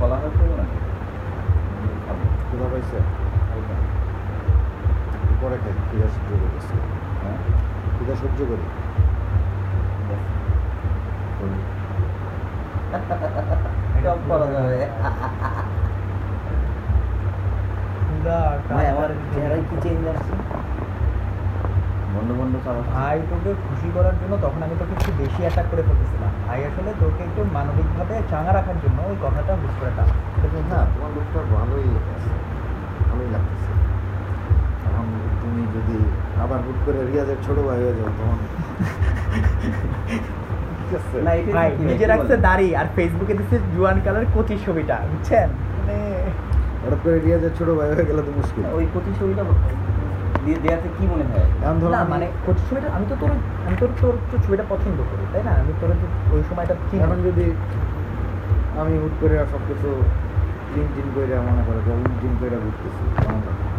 না না ক্ষুধা পাইছে? পরে খাই সহ্য করে হ্যাঁ? সহ্য করি। সব করা যাবে ভাই আমার চেহারায় কি চেঞ্জ আসছে? বন্ধু বন্ধু চালাচ্ছে ভাই তোকে খুশি করার জন্য তখন আমি তোকে একটু বেশি অ্যাটাক করে ফেলতেছিলাম ভাই আসলে তোকে একটু মানবিকভাবে চাঙা রাখার জন্য ওই কথাটা হুট করে টান। না তোমার লোকটা ভালোই ভালোই লাগতেছে। এখন তুমি যদি আবার হুট করে রিয়াজের ছোট ভাই হয়ে যাও তখন ভাই নিজে রাখছে? দাড়ি আর ফেসবুকে দিচ্ছে জুয়ান কালার কচির ছবিটা বুঝছেন? মানে হঠাৎ করে রিয়াজের ছোট ভাই হয়ে গেলে তো মুশকিল। ওই দিয়ে দেওয়াতে কি মনে হয়? এখন ধরো না আমি- মানে কচির ছবিটা আমি তো তোর আমি তোর তোর ছবিটা পছন্দ করি তাই না? আমি তোর ওই সময়টা এখন যদি আমি হুট করে সব কিছু ক্লিন করে মনে করে যে করে ঘুরতেছি কেমন লাগে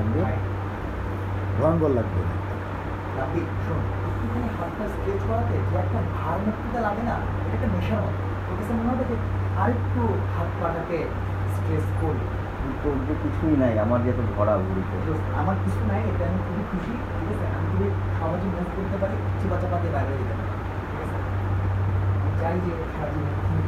এমনি ভয়ঙ্কর লাগবে রাফি, শোন, একটুখানি হাতটা stretch করাতে যে একটা ভার মুক্তিটা লাগে না, এটা একটা নেশার মতো। তোর কাছে মনে হবে যে আরেকটু হাত পাটাকে stretch করি। তো যে কিছুই নাই আমার যে এত ভরা ভুড়িতে আমার কিছু নাই এতে আমি খুবই খুশি ঠিক আছে আমি খুবই সহজে মুভ করতে পারি বাইরে যেতে পারি ঠিক আছে চাই যে ঘুরি।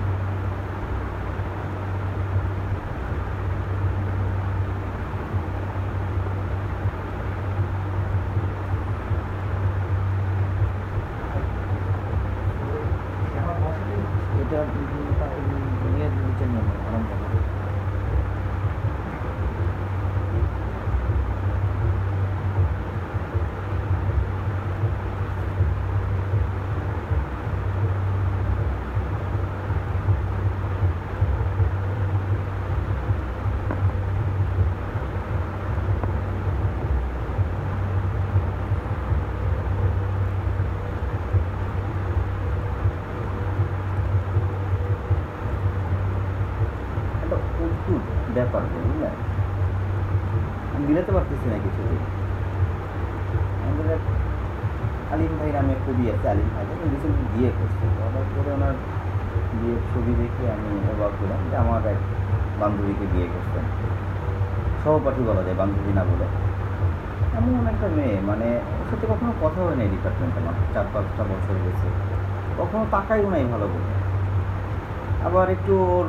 আমার বসাতেই এটা নিয়ে নিচে নেবে আরাম করে একটা অদ্ভুত ব্যাপার বুঝলেন আমি মিলাতে পারতেছি না কিছুতেই আমাদের এক আলিম ভাই নামে কবি আছে আলিম ভাই উনি রিসেন্টলি বিয়ে করছে অবাক করে ওনার বিয়ের ছবি দেখে আমি অবাক হলাম যে আমার এক বান্ধবীকে বিয়ে করছেন। সহপাঠী বলা যায়, বান্ধবী না বলে। এমন একটা মেয়ে মানে ওর সাথে কখনো কথা হয় নাই ডিপার্টমেন্টে আমার চার পাঁচটা বছর গেছে কখনো তাকাইও নাই ভালো করে। আবার একটু ওর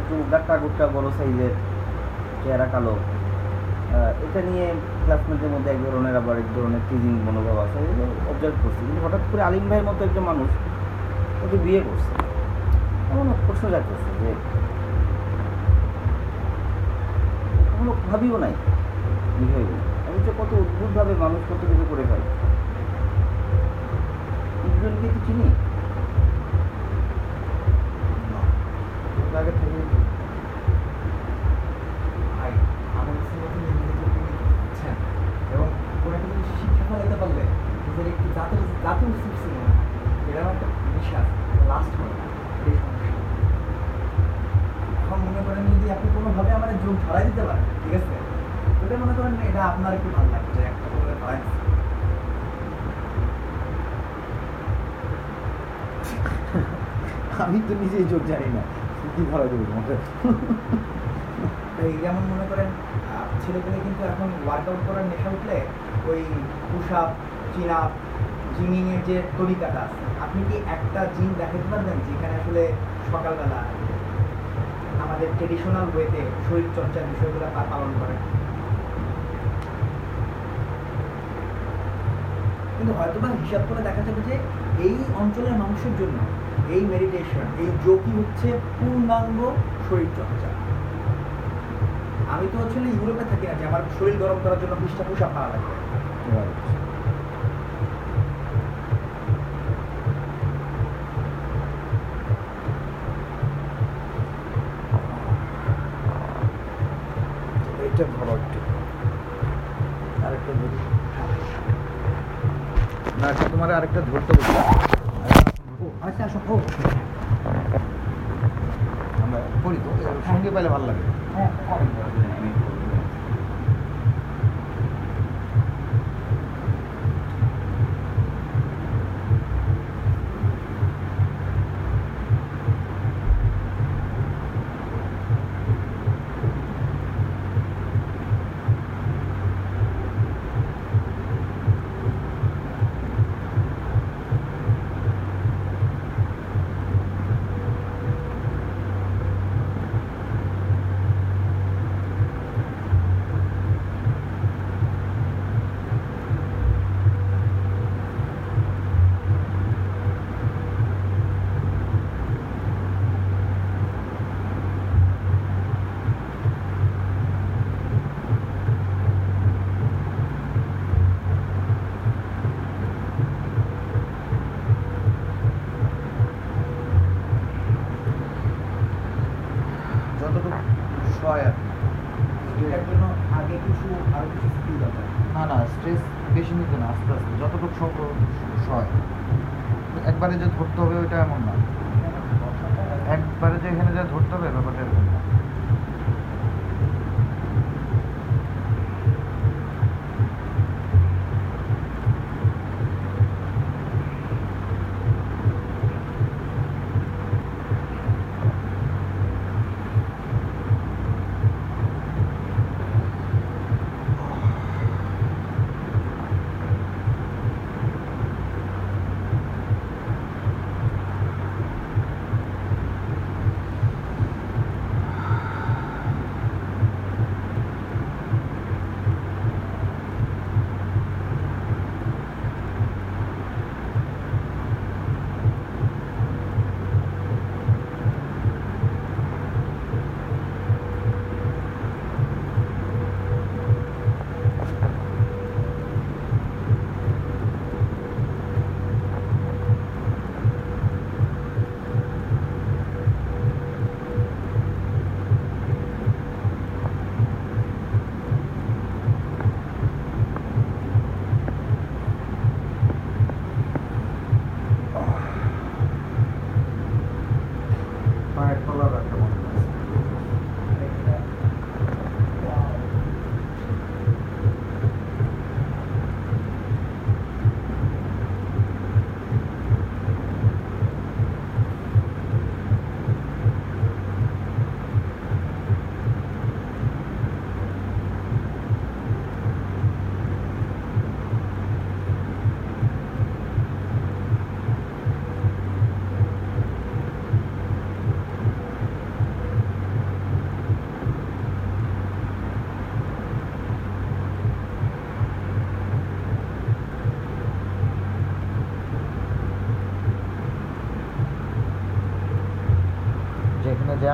একটু গাট্টা গুট্টা বড় সাইজের চেহারা কালো এটা নিয়ে ক্লাসমেটের মধ্যে এক ধরনের, আবার এক ধরনের টিজিং মনোভাব আছে অবজার্ভ করছি। কিন্তু হঠাৎ করে আলিম ভাইয়ের মতো একজন মানুষ ওকে বিয়ে করছে। এমন প্রশ্ন জাগতেছে যে, কখনো ভাবিও নাই বিষয়গুলো আমি যে কত অদ্ভুতভাবে মানুষ কত কিছু করে ফেলে দুজনকে তো চিনি না আগে থেকে ভাই আমার কাছে নতুন ইংরেজি তুমি বুঝছেন এবং ওনাকে যদি শিক্ষা ফলাতে পারলে নিজের একটি জাতের জাতীয় সৃষ্টি মনে হয় এটা আমার একটা বিশ্বাস লাস্ট হয় না এই সমস্যা এখন মনে করেন যদি আপনি কোনোভাবে আমার যোগ ধরাই দিতে পারেন ঠিক আছে ওটা মনে করেন এটা আপনার একটু ভালো লাগবে যে একটা করে ধরাই দিচ্ছে। আমি তো নিজেই জোর জানি না। কি ভালো দেবো তোমাকে? যেমন মনে করেন ছেলেপেলে কিন্তু এখন ওয়ার্কআউট করার নেশা উঠলে ওই push up chin up gyming এর যে তরিকাটা আছে, আপনি কি একটা জিম দেখাতে পারবেন যেখানে আসলে সকালবেলা আমাদের ট্রেডিশনাল ওয়েতে শরীর চর্চার বিষয়গুলো পা- পালন করে? কিন্তু হয়তো বা হিসাব করে দেখা যাবে যে এই অঞ্চলের মানুষের জন্য এই মেডিটেশন এই যোগই হচ্ছে পূর্ণাঙ্গ শরীরচর্চা আমি তো আসলে ইউরোপে থাকি না, যে আমার শরীর গরম করার জন্য বিশটা পোশাক পাওয়া লাগবে আরেকটা ধরতে বলছি। আচ্ছা আসো। ও। আমরা করি তো সঙ্গে পাইলে ভালো লাগে। হ্যাঁ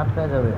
আটকায় যাবে।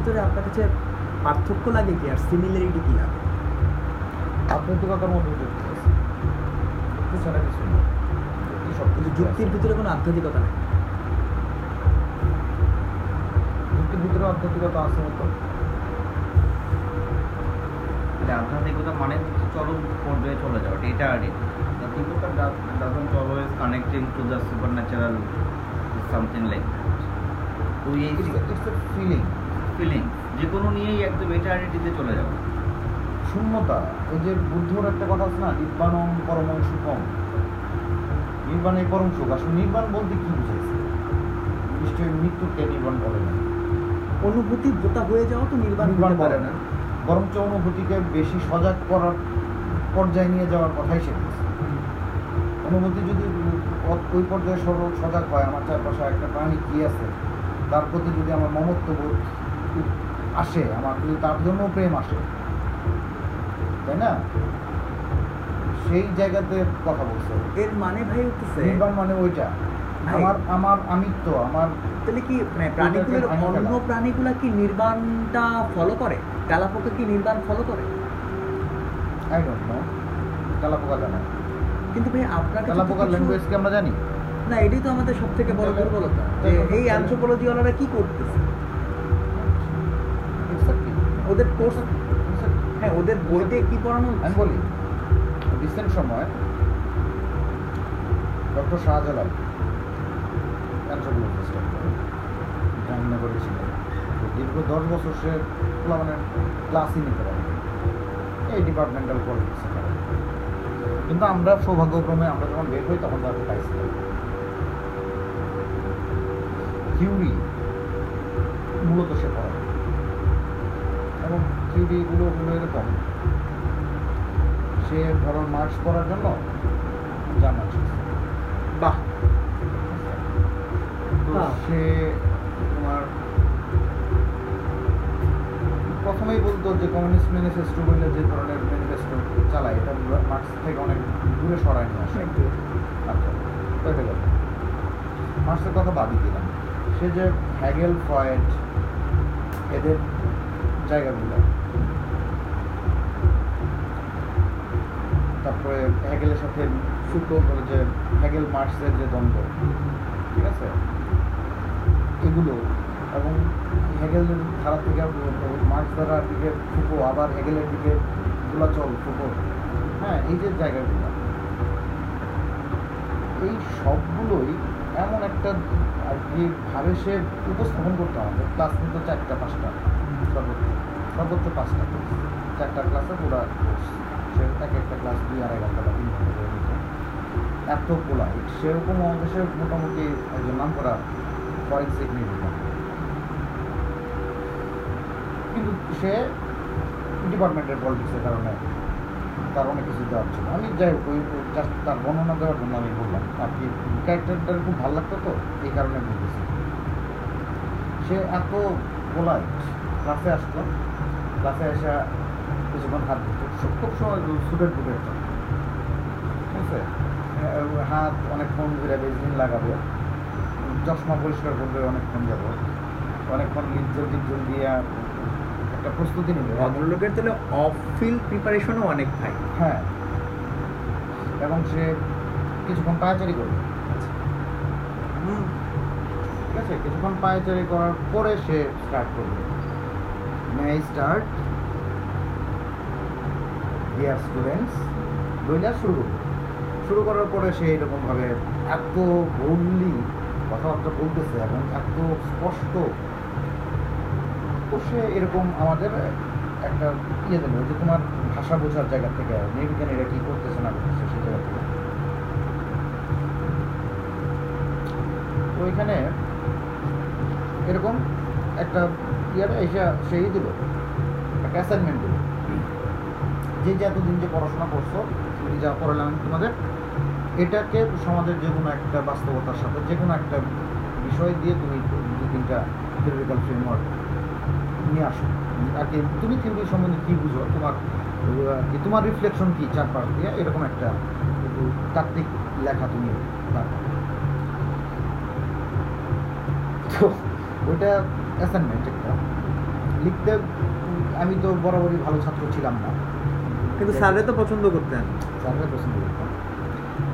ভিতরে আপনার কাছে পার্থক্য লাগে কি আর সিমিলারিটি কি লাগে? আধ্যাত্মিকতার মধ্যে যুক্তি আছে যুক্তি ছাড়া কিছু সব কিন্তু যুক্তির ভিতরে কোনো আধ্যাত্মিকতা নেই? যুক্তির ভিতরে আধ্যাত্মিকতা আছে মতো মানে আধ্যাত্মিকতা মানে চরম পর্যায়ে চলে যাওয়া এটা আর আধ্যাত্মিকতা doesn't always connecting to the supernatural something like তো এই ফিলিং ফিলিং যে কোনো নিয়েই একদম এটার্নিটিতে চলে যাওয়া শূন্যতা ওই যে বুদ্ধর একটা কথা আছে না নির্বাণম পরমং সুখম নির্বাণে পরম সুখ আসলে নির্বাণ বলতে কি বুঝাইছে? নিশ্চয়ই মৃত্যুকে নির্বাণ বলে না। অনুভূতি বোতা হয়ে যাওয়া তো নির্বাণ নির্বাণ বলে পারে না। বরঞ্চ অনুভূতিকে বেশি সজাগ করার পর্যায়ে নিয়ে যাওয়ার কথাই সে অনুভূতি যদি ওই পর্যায়ে সর- সজাগ হয় আমার চারপাশে একটা প্রাণী কি আছে তার প্রতি যদি আমার মমত্ব বোধ আসে আমার যদি তার জন্য প্রেম আসে। তাই না? সেই জায়গাতে কথা বলছে। এর মানে ভাই হচ্ছে নির্বাণ মানে ওইটা। আমার আমার আমিত্ব আমার তাহলে কি মানে প্রাণীগুলোর অন্য প্রাণীগুলা কি নির্বাণটা ফলো করে? তেলাপোকা কি নির্বাণ ফলো করে? আই ডোন্ট নো তেলাপোকা জানে। কিন্তু ভাই আপনার তেলাপোকার ল্যাঙ্গুয়েজ কি আমরা জানি? না এটাই তো আমাদের সব থেকে বড় দুর্বলতা। যে এই অ্যানথ্রোপোলজি ওয়ালারা কি করতেছে. ওদের কোর্স হ্যাঁ ওদের বইতে কি পড়ানো? আমি বলি রিসেন্ট সময় ডক্টর শাহজালাল তো দীর্ঘ দশ বছর সে মানে ক্লাসই নিতে পারে এই ডিপার্টমেন্টাল পলিটিক্সে কিন্তু আমরা সৌভাগ্যক্রমে আমরা যখন বের হই, তখন তাকে পাইছিলাম থিওরি মূলত সে পড়ায়। থিওরিগুলো হলো এরকম। সে ধরো মার্কস পড়ার জন্য শিখছে বাহ! তো। সে তোমার প্রথমেই বলতো যে কমিউনিস্ট ম্যানিফেস্টো বললে যে ধরনের ম্যানিফেস্টো চালায় এটা মার্কস থেকে অনেক দূরে সরায় নিয়ে আসে। আচ্ছা এটা গেল। মার্কসের কথা বাদই দিলাম। সে যে হ্যাগেল ফ্রয়েড এদের জায়গাগুলো তারপরে হ্যাগেলের সাথে ফুটো করে যে হ্যাগেল মার্সের যে দ্বন্দ্ব। ঠিক আছে? এগুলো। এবং হেগেলের ধারা থেকে মার্কস ধারার দিকে ফুকো আবার হেগেলের দিকে গোলাচল ফুকো হ্যাঁ এই যে জায়গাগুলো। এই সবগুলোই এমন একটা আর কি ভাবে সে উপস্থাপন করতে হবে। ক্লাস কিন্তু চারটা, পাঁচটা। সর্বোচ্চ। সর্বোচ্চ পাঁচটা। চারটা ক্লাসে পুরা সে এক একটা ক্লাস দুই, আড়াই ঘণ্টা বা তিন ঘণ্টা করে নিত। এত পোলাইট সেরকম আমাদের মোটামুটি একজন নাম করা ফরেন্সিক নির্বাচন কিন্তু সে ডিপার্টমেন্টের পলিটিক্সের কারণে, তার অনেক কিছু দেওয়ার ছিল। আমি যাই হোক, ওই জাস্ট তার বর্ণনা দেওয়ার জন্য আমি বললাম, আর কি ক্যারেক্টারটা খুব ভালো লাগতো তো? এই কারণে বলতেছি। সে এত পোলাইট ক্লাসে আসতো ক্লাসে এসে কিছুক্ষণ হাত খুব সময় সুটের বুটের ঠিক আছে? আহ, হাত অনেকক্ষণ ধরে বেজিন লাগাবে। চশমা পরিষ্কার করবে অনেকক্ষণ যাব। অনেকক্ষণ লিপজল টিপজল দিয়ে একটা প্রস্তুতি নেবে। ভদ্রলোকের তাহলে অফ ফিল্ড প্রিপারেশনও অনেক ভাই। হ্যাঁ। এবং সে কিছুক্ষণ পায়চারি করবে। ঠিক আছে? কিছুক্ষণ পায়চারি করার পরে সে স্টার্ট করবে। May I start dear students বইলা শুরু শুরু করার পরে সে এরকমভাবে এত বোল্ডলি কথাবার্তা বলতেছে এবং এত স্পষ্ট, তো সে এরকম আমাদের একটা ইয়ে দেবে যে তোমার ভাষা বোঝার জায়গা থেকে নির্বিজ্ঞানীরা কী করতেছে না করতেছে সে জায়গা থেকে। তো এখানে এরকম একটা ইয়ারে এসে সেই দিল, একটা অ্যাসাইনমেন্ট দিল। যে যে এতদিন যে পড়াশোনা করছ, তুমি যা পড়ালাম তোমাদের, এটাকে সমাজের যে কোনো একটা বাস্তবতার সাথে, যে কোনো একটা বিষয় দিয়ে তুমি দু তিনটা থিওরিক্যাল ফ্রেমওয়ার্ক নিয়ে আসো। আর কি, তুমি থিওরি সম্বন্ধে কী বুঝো? তোমার কি তোমার রিফ্লেকশন কী চারপাশ দিয়ে? এরকম একটা তাত্ত্বিক লেখা তুমি। তো, ওইটা অ্যাসাইনমেন্ট একটা। লিখতে আমি তো বরাবরই ভালো ছাত্র ছিলাম না। কিন্তু স্যারে তো পছন্দ করতেন। স্যাররা পছন্দ করতেন।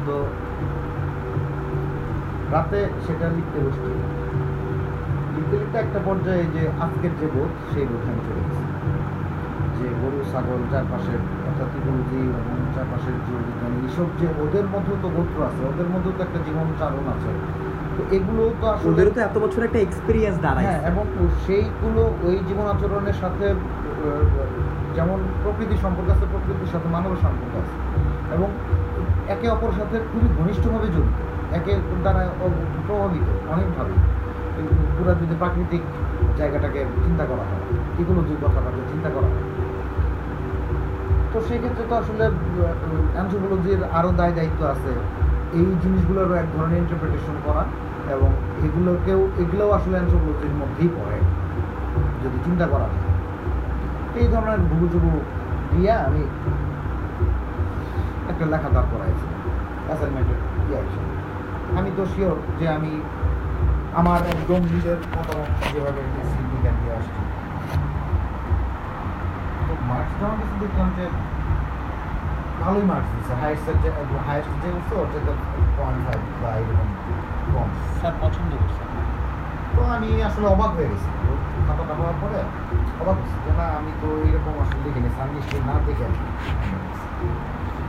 তো রাতে সেটা লিখতে বসছি লিখতে লিখতে একটা পর্যায়ে যে আজকের যে বোধ সেই বোধ আমি চলে গেছি। যে গরু ছাগল চারপাশের অর্থাৎ ইকোলজি এবং চারপাশের জীববিজ্ঞান এইসব যে ওদের মধ্যেও তো গোত্র আছে ওদের মধ্যেও তো একটা জীবন চারণ আছে। তো এগুলো তো আসলে ওদেরও তো এত বছর একটা এক্সপিরিয়েন্স দাঁড়ায় হ্যাঁ এবং সেইগুলো ওই জীবন আচরণের সাথে যেমন প্রকৃতির সম্পর্ক আছে, প্রকৃতির সাথে মানবের সম্পর্ক আছে। এবং একে অপরের সাথে খুবই ঘনিষ্ঠভাবে জড়িত। একে দ্বারা প্রভাবিত অনেকভাবে। পুরো যদি প্রাকৃতিক জায়গাটাকে চিন্তা করা হয় ইকোলজির কথাটাকে চিন্তা করা হয়। তো সেক্ষেত্রে তো আসলে অ্যান্থ্রোপোলজির আরও দায় দায়িত্ব আছে। এই জিনিসগুলোরও এক ধরনের ইন্টারপ্রিটেশন করা এবং এগুলোকেও, এগুলোও আসলে অ্যান্থ্রোপোলজির মধ্যেই পড়ে। যদি চিন্তা করা যায় এই ধরনের ভুবু চুবু দিয়ে আমি একটা লেখা দাঁড় করাইছি অ্যাসাইনমেন্টের ইয়ে আমি তো শিওর যে আমি আমার একদম নিজের মতামত যেভাবে লিখছি দিয়ে আসছি। তো মার্কস যখন কিছু দেখলাম যে ভালোই মার্কস দিচ্ছে হাইয়েস্ট যে হাইয়েস্ট যে উঠছে ওর থেকে পয়েন্ট ফাইভ বা এরকম কম। স্যার, পছন্দ করছেন তো আমি আসলে অবাক হয়ে গেছি। খাতাটা হওয়ার পরে অবাক হয়েছি যে না, আমি তো এইরকম আসলে স্যার নিশ্চয়ই না দেখে আমি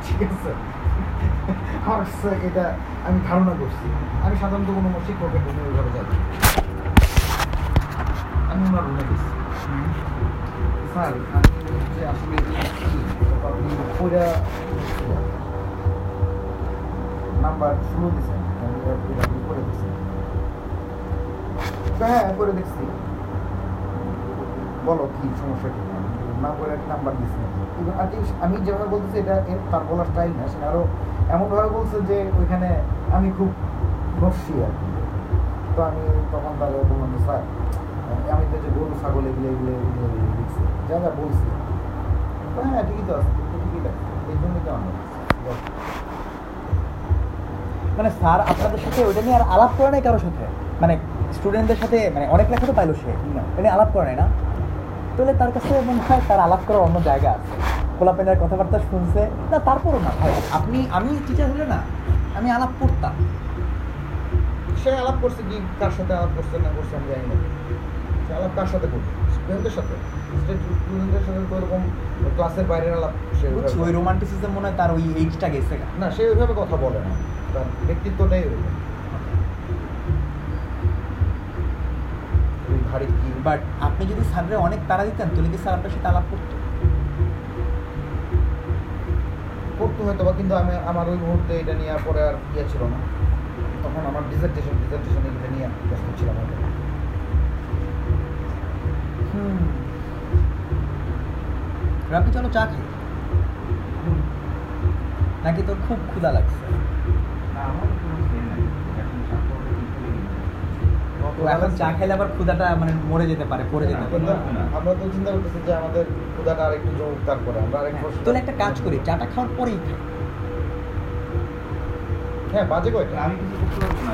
ঠিক আছে? আমার এটা আমি ধারণা করছি। আমি সাধারণত কোনো শিক্ষকের রুমে ওইভাবে যাই আমি ওনার রুমে গেছি। স্যার, আমি হচ্ছে আসলে আপনি পড়া নাম্বার শুরু দিয়েছেন আমি পড়ে দিচ্ছেন হ্যাঁ করে দেখছি। বলো কি সমস্যা কি? না করে এক নাম্বার দিচ্ছি আর কি আমি যেভাবে বলতেছি, এটা তার বলার স্টাইল না। সে আরও এমনভাবে বলছে যে ওইখানে আমি খুব নস্যি আর কি। তো আমি তখন তাকে বললাম যে, স্যার আমি তো যে গরু, ছাগল এগুলো এগুলো এগুলো লিখছি যা যা বলছি। হ্যাঁ ঠিকই তো আছে ঠিকই আছে। এই জন্যই তো আমরা মানে স্যার আপনাদের সাথে ওইটা নিয়ে আর আলাপ করে নাই কারোর সাথে? স্টুডেন্টদের সাথে মানে অনেক লেখা তো পাইলো সে এটা আলাপ করে না? তাহলে তার কাছে মনে হয় তার আলাপ করার অন্য জায়গা আছে। খোলাপেনের কথাবার্তা শুনছে। না তারপরও না ভাই আপনি আমি টিচার হলে না আমি আলাপ করতাম। সে আলাপ করছে কি কার সাথে আলাপ করছে না করছে আমি জানি না। সে আলাপ কার সাথে করবে স্টুডেন্টদের সাথে। স্টুডেন্টদের সাথে তো এরকম ক্লাসের বাইরের আলাপ সে ওই ওইভাবে- রোমান্টিসিজম মনে হয় তার ওই এইজটা গেছে না সে ওইভাবে কথা বলে না। তার ব্যক্তিত্বটাই ওইরকম। ভারী বাট আপনি যদি স্যাররে অনেক তাড়া দিতেন তাহলে কি স্যার আপনার সাথে আলাপ করতো? করতে হয়তো বা কিন্তু আমি আমার ওই মুহূর্তে এটা নিয়ে পরে আর ইয়ে ছিল না। তখন আমার ডিজার্টেশন ডিজার্টেশন এটা নিয়ে ব্যস্ত ছিলাম রাব্বি চলো চা খাই। নাকি তোর খুব ক্ষুধা লাগছে? ও এখন চা খেলে আবার ক্ষুদাটা মানে মরে যেতে পারে পড়ে যেতে পারে। আমরা তো চিন্তা করতেছি যে আমাদের ক্ষুদাটা আরেকটু জমুক তারপরে আমরা আরেক তাহলে একটা কাজ করি চাটা খাওয়ার পরেই খাই। হ্যাঁ বাজে কয়টা? আমি কিছু করতে পারব না